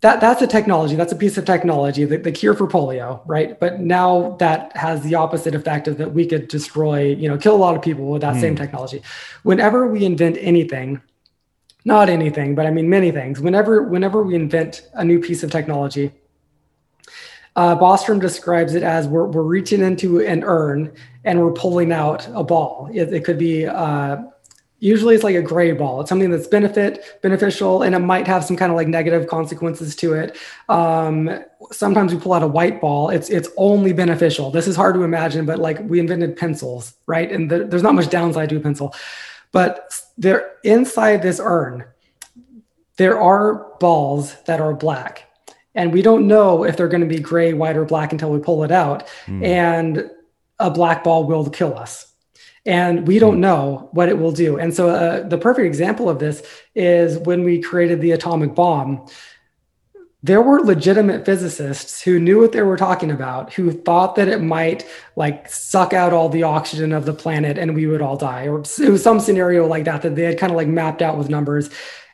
That that's a technology. That's a piece of technology. The, the cure for polio, right? But now that has the opposite effect of that we could destroy, you know, kill a lot of people with that same technology. Whenever we invent anything, not anything, but I mean many things. Whenever whenever we invent a new piece of technology, uh, Bostrom describes it as we're, we're reaching into an urn and we're pulling out a ball. It, it could be uh, usually it's like a gray ball. It's something that's benefit beneficial and it might have some kind of like negative consequences to it. Um, sometimes we pull out a white ball. It's it's only beneficial. This is hard to imagine, but like we invented pencils, right? And the, there's not much downside to a pencil, but they're inside this urn. There are balls that are black and we don't know if they're going to be gray, white, or black until we pull it out. And a black ball will kill us. And we don't know what it will do. And so, uh, the perfect example of this is when we created the atomic bomb. There were legitimate physicists who knew what they were talking about, who thought that it might like suck out all the oxygen of the planet and we would all die, or it was some scenario like that that they had kind of like mapped out with numbers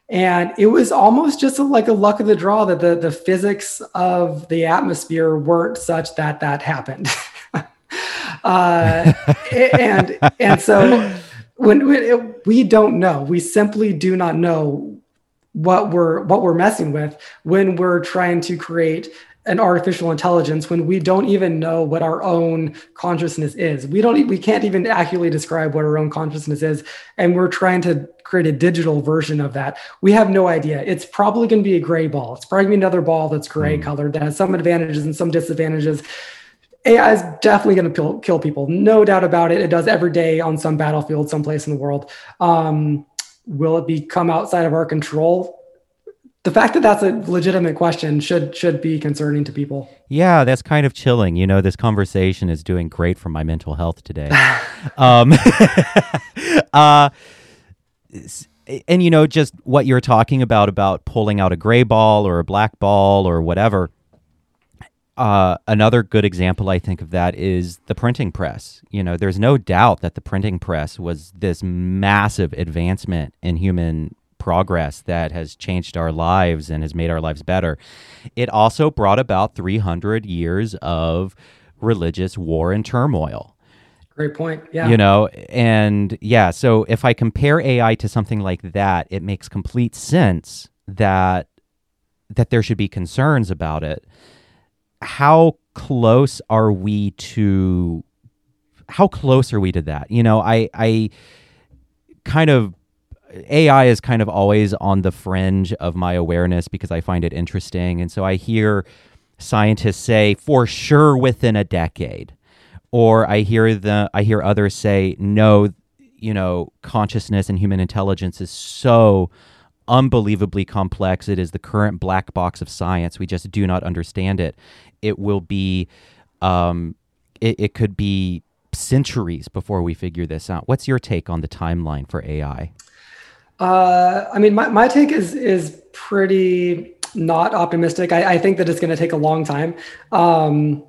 and it was almost just a, like a luck of the draw that the, the physics of the atmosphere weren't such that that happened. <laughs> Uh, and and so when, when it, we don't know. We simply do not know what we're what we're messing with when we're trying to create an artificial intelligence when we don't even know what our own consciousness is. We don't we can't even accurately describe what our own consciousness is and we're trying to create a digital version of that. We have no idea. It's probably going to be a gray ball. It's probably going to be another ball that's gray mm. colored that has some advantages and some disadvantages. AI is definitely going to kill people. No doubt about it. It does every day on some battlefield, someplace in the world. Um, will it become outside of our control? The fact that that's a legitimate question should should be concerning to people. Yeah, that's kind of chilling. You know, this conversation is doing great for my mental health today. <laughs> um, <laughs> uh, and you know, just what you're talking about about pulling out a gray ball or a black ball or whatever. Uh, another good example, I think, of that is the printing press. You know, there's no doubt that the printing press was this massive advancement in human progress that has changed our lives and has made our lives better. It also brought about 300 years of religious war and turmoil. Great point. Yeah. You know, and yeah, so if I compare AI to something like that, it makes complete sense that that there should be concerns about it. How close are we to how close are we to that? You know, I I kind of AI is kind of always on the fringe of my awareness because I find it interesting. And so I hear scientists say for sure within a decade. Or I hear the I hear others say no, you know, consciousness and human intelligence is so unbelievably complex. It is the current black box of science. We just do not understand it. It will be um it, it could be centuries before we figure this out. What's your take on the timeline for AI? Uh, I mean, my, my take is is pretty not optimistic. I, I think that it's going to take a long time. Um,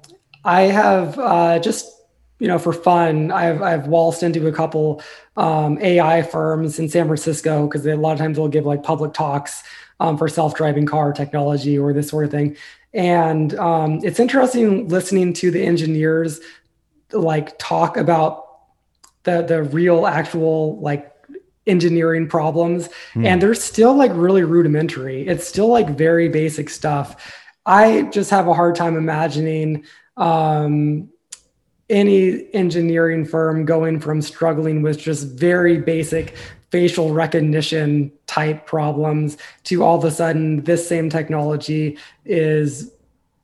I have uh, just you know for fun, I've I've waltzed into a couple um, AI firms in San Francisco because a lot of times they'll give like public talks um, for self driving car technology or this sort of thing. And um, it's interesting listening to the engineers like talk about the the real actual like engineering problems mm. and they're still like really rudimentary. It's still like very basic stuff. I just have a hard time imagining um, any engineering firm going from struggling with just very basic facial recognition type problems to all of a sudden this same technology is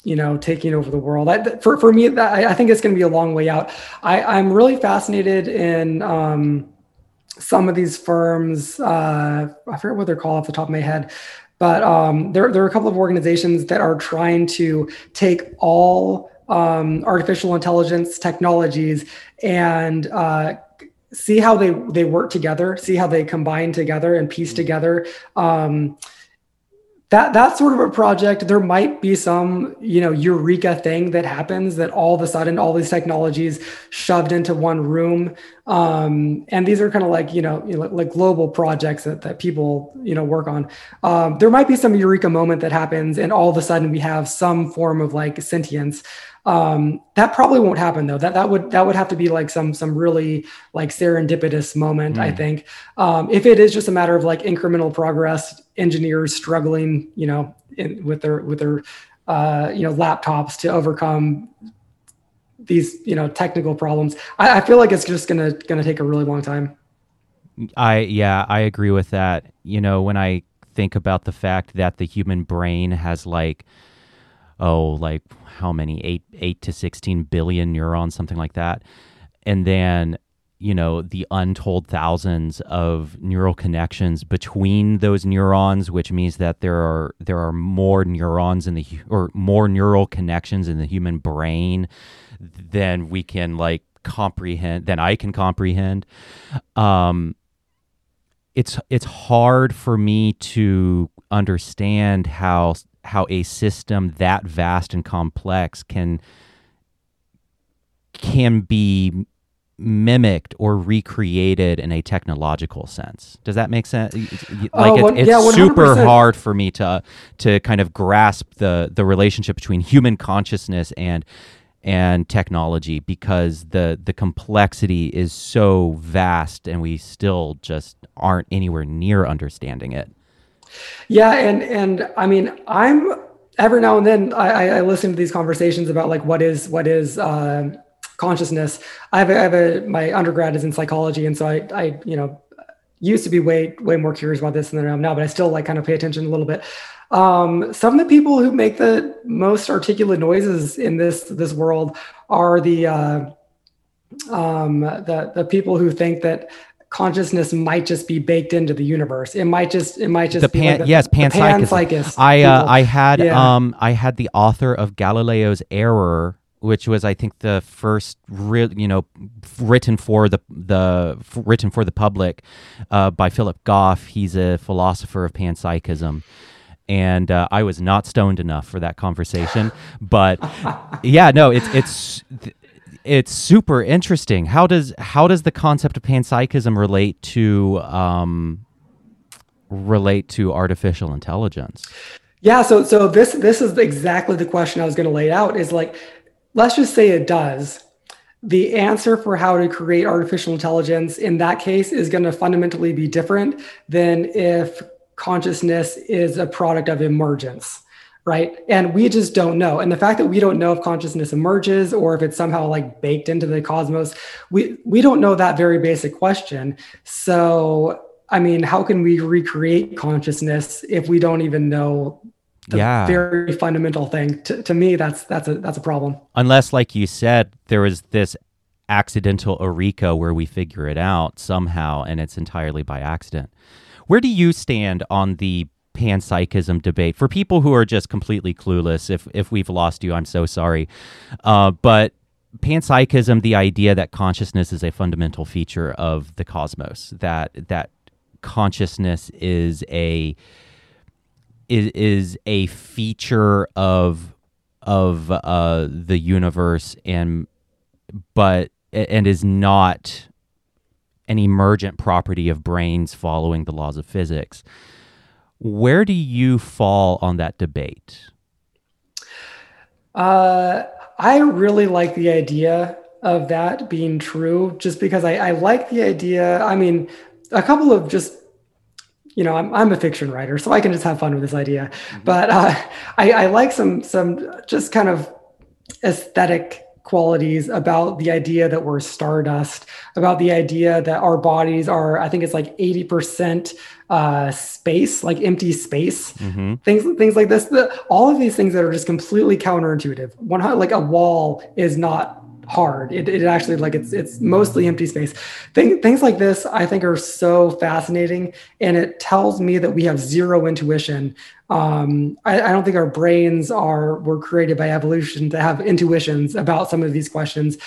you know taking over the world. I, for, for me that, I, think it's going to be a long way out. I, i'm really fascinated in um, some of these firms, uh, I forget what they're called off the top of my head, but um, there, there are a couple of organizations that are trying to take all um, artificial intelligence technologies and uh, see how they, they work together, see how they combine together and piece mm-hmm. together. Um, that that sort of a project there might be some you know eureka thing that happens that all of a sudden all these technologies shoved into one room um, and these are kind of like you know, you know, like global projects that, that people you know work on um, there might be some eureka moment that happens and all of a sudden we have some form of like sentience um, that probably won't happen though. That that would that would have to be like some some really like serendipitous moment. Mm. I think um, if it is just a matter of like incremental progress, engineers struggling, you know, in, with their with their uh, you know laptops to overcome these you know technical problems. I, I feel like it's just gonna gonna take a really long time. I yeah, I agree with that. You know, when I think about the fact that the human brain has like oh like how many eight eight to sixteen billion neurons, something like that, and then you know the untold thousands of neural connections between those neurons which means that there are there are more neurons in the or more neural connections in the human brain than we can like comprehend than I can comprehend. Um it's it's hard for me to understand how how a system that vast and complex can can be mimicked or recreated in a technological sense. Does that make sense? Like oh, it, it's yeah, super hard for me to to kind of grasp the the relationship between human consciousness and and technology because the the complexity is so vast and we still just aren't anywhere near understanding it. Yeah, and and I mean, I'm every now and then I, I listen to these conversations about like what is what is uh, consciousness. I have, a, I have a my undergrad is in psychology, and so I I you know used to be way way more curious about this than I am now, but I still like kind of pay attention a little bit. Um, some of the people who make the most articulate noises in this this world are the uh, um, the the people who think that consciousness might just be baked into the universe. It might just it might just the be pan, like the, yes panpsychism. panpsychist I uh. I had Yeah. um I had the author of Galileo's Error, which was I think the first real you know written for the the f- written for the public uh, by Philip Goff. He's a philosopher of panpsychism. And uh, I was not stoned enough for that conversation, but <laughs> yeah, no, it's it's it's super interesting. How does how does the concept of panpsychism relate to um, relate to artificial intelligence? Yeah, so so this this is exactly the question I was going to lay out is like let's just say it does. The answer for how to create artificial intelligence in that case is going to fundamentally be different than if consciousness is a product of emergence, right? And we just don't know. And the fact that we don't know if consciousness emerges or if it's somehow like baked into the cosmos, we we don't know that very basic question. So I mean, how can we recreate consciousness if we don't even know the Yeah. very fundamental thing? To, to me, that's that's a that's a problem. Unless, like you said, there was this accidental eureka where we figure it out somehow, and it's entirely by accident. Where do you stand on the panpsychism debate? For people who are just completely clueless, if if we've lost you, I'm so sorry. Uh, but panpsychism, the idea that consciousness is a fundamental feature of the cosmos, that that consciousness is a is, is a feature of of uh, the universe and but and is not an emergent property of brains following the laws of physics. Where do you fall on that debate? Uh, I really like the idea of that being true, just because I, I like the idea. I mean, a couple of just you know, I'm, I'm a fiction writer, so I can just have fun with this idea. But uh, <laughs> I, I like some some just kind of aesthetic qualities about the idea that we're stardust, about the idea that our bodies are, I think it's like 80% uh, space, like empty space, Mhm. things things like this. The, all of these things that are just completely counterintuitive. One like a wall is not hard. It, it actually like it's it's mostly empty space. Thing, things like this I think are so fascinating, and it tells me that we have zero intuition. Um, I, I don't think our brains are were created by evolution to have intuitions about some of these questions.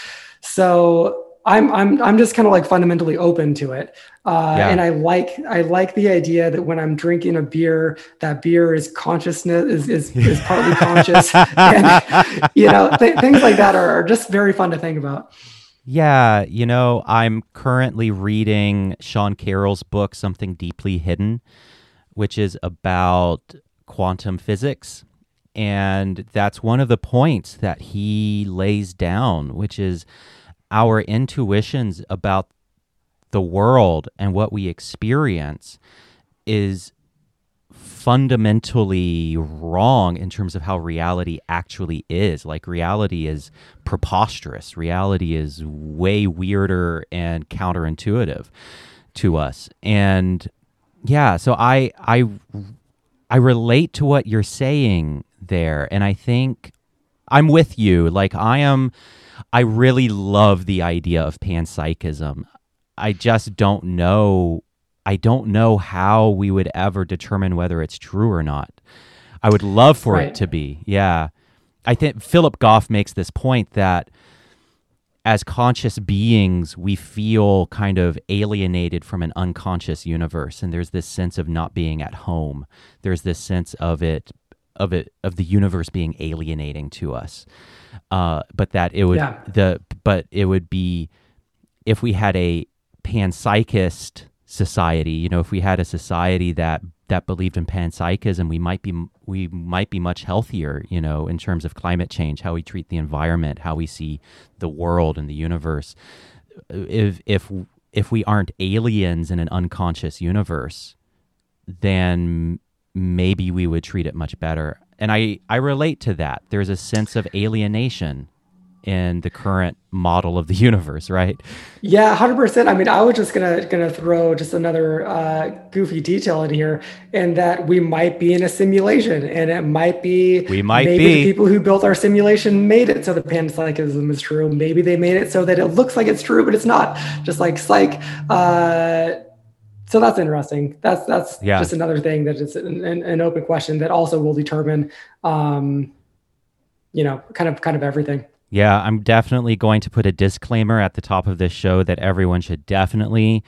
So I'm I'm I'm just kind of like fundamentally open to it, uh, Yeah. and I like I like the idea that when I'm drinking a beer, that beer is consciousness is is, is partly <laughs> conscious, and you know th- things like that are, are just very fun to think about. Yeah, you know, I'm currently reading Sean Carroll's book, Something Deeply Hidden, which is about quantum physics. And that's one of the points that he lays down, which is our intuitions about the world and what we experience is fundamentally wrong in terms of how reality actually is. Like, reality is preposterous, reality is way weirder and counterintuitive to us. And yeah, so I, I, I relate to what you're saying there. And I think I'm with you. Like, I am, I really love the idea of panpsychism. I just don't know. I don't know how we would ever determine whether it's true or not. I would love for Right. it to be. Yeah. I think Philip Goff makes this point that as conscious beings, we feel kind of alienated from an unconscious universe. And there's this sense of not being at home. There's this sense of it, of it, of the universe being alienating to us. Uh, but that it would, Yeah. the, but it would be if we had a panpsychist society, you know, if we had a society that that believed in panpsychism, we might be we might be much healthier, you know, in terms of climate change, how we treat the environment, how we see the world and the universe. If if if we aren't aliens in an unconscious universe, then maybe we would treat it much better. and I I relate to that. There's a sense of alienation in the current model of the <laughs> universe, right? Yeah, hundred percent. I mean, I was just gonna gonna throw just another uh, goofy detail in here, and that we might be in a simulation, and it might be we might maybe be the people who built our simulation made it so the panpsychism is true. Maybe they made it so that it looks like it's true, but it's not. Just like psych. Uh, so that's interesting. That's that's Yeah. just another thing that is an, an, an open question that also will determine, um, you know, kind of kind of everything. Yeah, I'm definitely going to put a disclaimer at the top of this show that everyone should definitely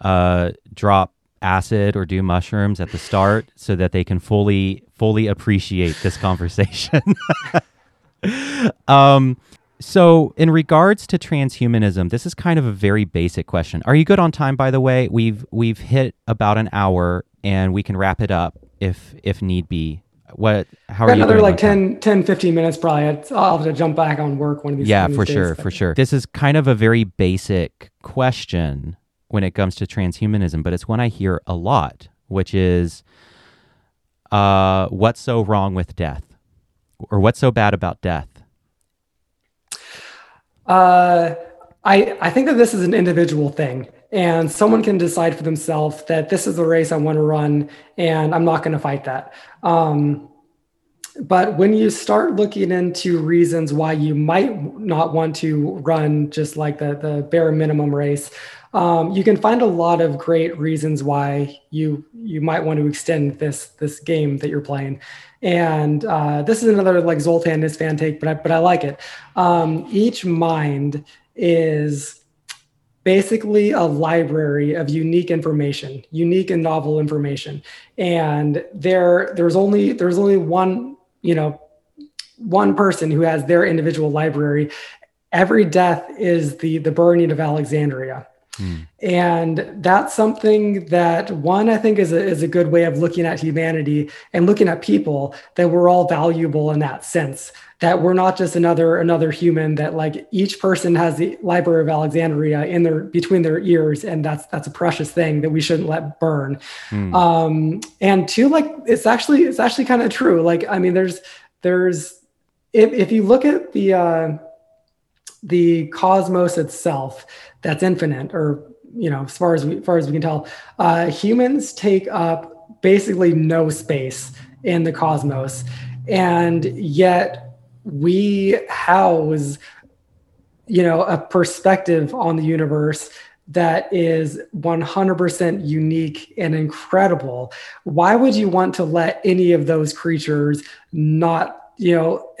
uh, drop acid or do mushrooms at the start so that they can fully fully appreciate this conversation. <laughs> um, so, in regards to transhumanism, this is kind of a very basic question. Are you good on time? By the way, we've we've hit about an hour, and we can wrap it up if if need be. What? How are you? another like on time? 10, 10, 15 minutes probably. I'll have to jump back on work one of these. yeah one for these sure days, for but- sure this is kind of a very basic question when it comes to transhumanism but it's one i hear a lot which is uh, what's so wrong with death or what's so bad about death Uh, I I think that this is an individual thing, and someone can decide for themselves that this is the race I want to run, and I'm not going to fight that. Um, but when you start looking into reasons why you might not want to run just like the the bare minimum race, um, you can find a lot of great reasons why you you might want to extend this this game that you're playing. And uh, this is another like Zoltan Istvan take, but I, but I like it. Um, each mind is basically a library of unique information, unique and novel information. And there there's only there's only one you know one person who has their individual library. Every death is the the burning of Alexandria. And that's something that one I think is a, is a good way of looking at humanity and looking at people that we're all valuable in that sense that we're not just another another human that like each person has the library of Alexandria in their between their ears and that's that's a precious thing that we shouldn't let burn. Um, and two like it's actually it's actually kind of true. Like I mean there's there's if if you look at the uh the cosmos itself that's infinite or you know as far as we as far as we can tell. Uh, humans take up basically no space in the cosmos and yet we house you know a perspective on the universe that is 100% unique and incredible. Why would you want to let any of those creatures not you know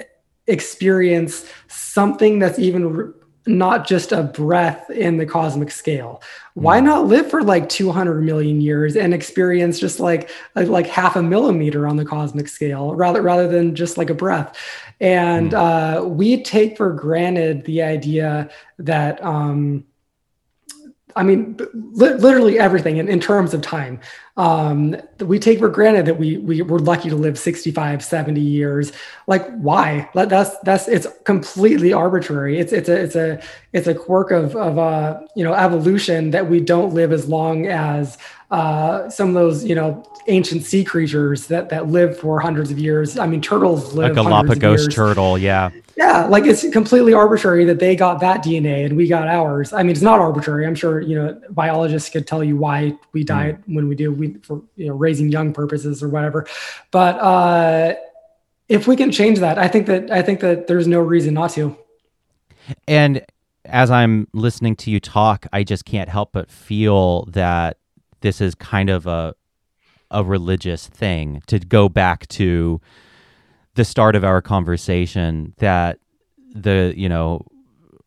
experience something that's even not just a breath in the cosmic scale. Why not live for like 200 million years and experience just like like, half a millimeter on the cosmic scale rather rather than just like a breath? And uh, we take for granted the idea that um, I mean, li- literally everything in, in terms of time. Um, we take for granted that we, we were lucky to live 65, 70 years. Like why? That's, that's, it's completely arbitrary. It's, it's a, it's a, it's a quirk of, of, uh, you know, evolution that we don't live as long as, uh, some of those, you know, ancient sea creatures that, that live for hundreds of years. I mean, turtles live of galapagos turtle yeah Yeah, like it's completely arbitrary that they got that DNA and we got ours. I mean, it's not arbitrary. I'm sure you know biologists could tell you why we die when we do, we for you know raising young purposes or whatever. But uh, if we can change that, I think that I think that there's no reason not to. And as I'm listening to you talk, I just can't help but feel that this is kind of a a religious thing to go back to the start of our conversation that the, you know,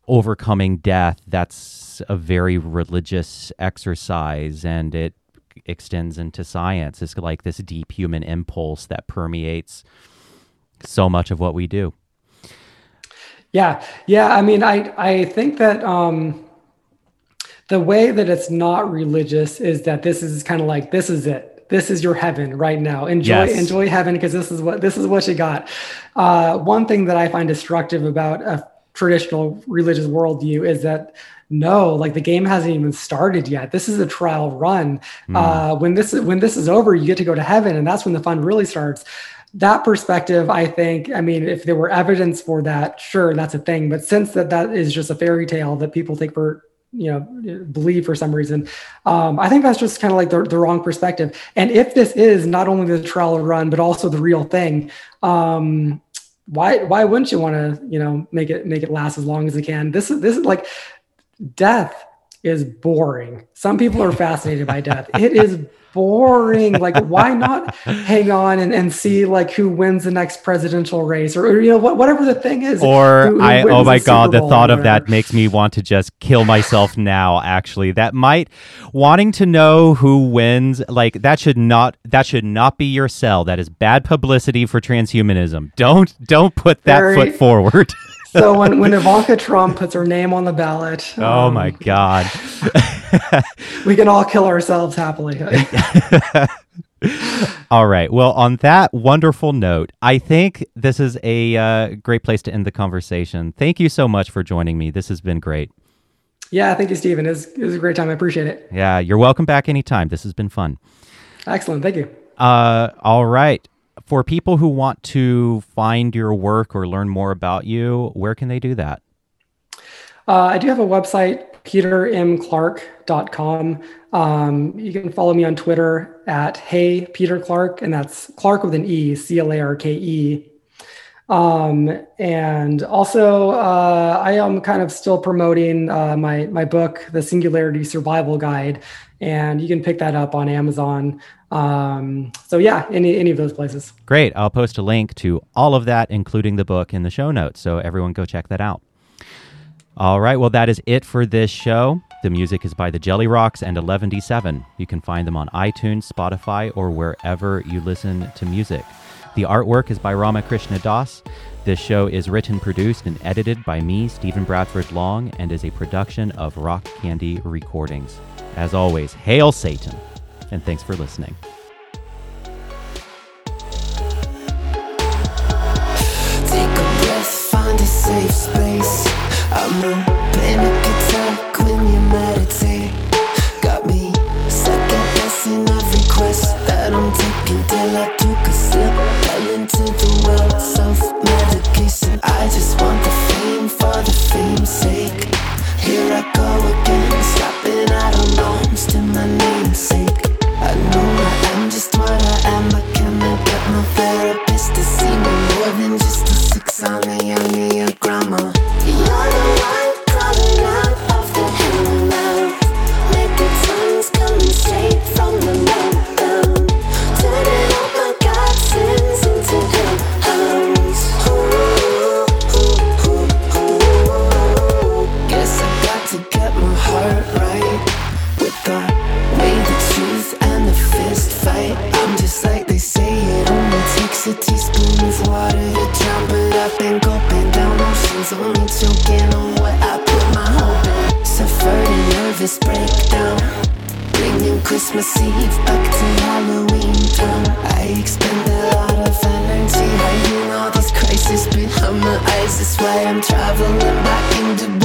overcoming death that's a very religious exercise and it extends into science. It's like this deep human impulse that permeates so much of what we do. Yeah, yeah. I mean, I I think that um, the way that it's not religious is that this is kind of like this is it. This is your heaven right now. Enjoy Yes. enjoy heaven because this is what this is what you got. Uh, one thing that I find destructive about a traditional religious worldview is that no, like the game hasn't even started yet. This is a trial run. Uh, when this is when this is over, you get to go to heaven, and that's when the fun really starts that perspective, I think, I mean, if there were evidence for that, sure, that's a thing. But since that that is just a fairy tale that people take for you know believe for some reason. Um, i think that's just kind of like the, the wrong perspective. And if this is not only the trial run but also the real thing um, why why wouldn't you want to you know make it make it last as long as it can? This is this is like death is boring some people are fascinated by death it is boring. like, why not hang on and, and see like who wins the next presidential race or, or you know what, whatever the thing is. Or who, who I oh my god, the thought of that makes me want to just kill myself now. Actually, that might wanting to know who wins like that should not that should not be your sell. That is bad publicity for transhumanism. Don't don't put that Very- foot forward. <laughs> so when, when Ivanka Trump puts her name on the ballot, oh um, my god. we can all kill ourselves happily. <laughs> All right. Well, on that wonderful note, I think this is a uh, great place to end the conversation. Thank you so much for joining me. This has been great. yeah, thank you, Stephen. It was, it was a great time. I appreciate it. Yeah, you're welcome back anytime. This has been fun. Excellent. Thank you. Uh, all right. For people who want to find your work or learn more about you, where can they do that? Uh, I do have a website, petermclarke.com. Um, you can follow me on Twitter at Hey Peter Clarke, and that's Clark with an E, C L A R K E. Um, and also, uh, I am kind of still promoting uh, my my book, The Singularity Survival Guide, and you can pick that up on Amazon. Um, so yeah, any any of those places. Great. I'll post a link to all of that, including the book, in the show notes. So everyone go check that out. All right. Well, that is it for this show. The music is by the Jellyrox and 11D7. You can find them on iTunes, Spotify, or wherever you listen to music. The artwork is by Ramakrishna Das. This show is written, produced, and edited by me, Stephen Bradford Long, and is a production of Rock Candy Recordings. As always, hail Satan, and thanks for listening. Safe space. I'm a panic attack when you meditate. Got me second guessing every quest that I'm taking till I took a sip. Fell into the well, self medication. I just want the fame for the fame's sake. Here I go again, stopping to my namesake. I know I am just what I am, but can I get my therapist to see me more than just a six on a Enneagramma? Uh. You're the one out of the coming straight from the. Turning all my sins into hellhounds. Get my heart right with the Christmas Eve back to Halloween town. I expend a lot of energy hiding all these crises behind my eyes. That's why I'm traveling back into black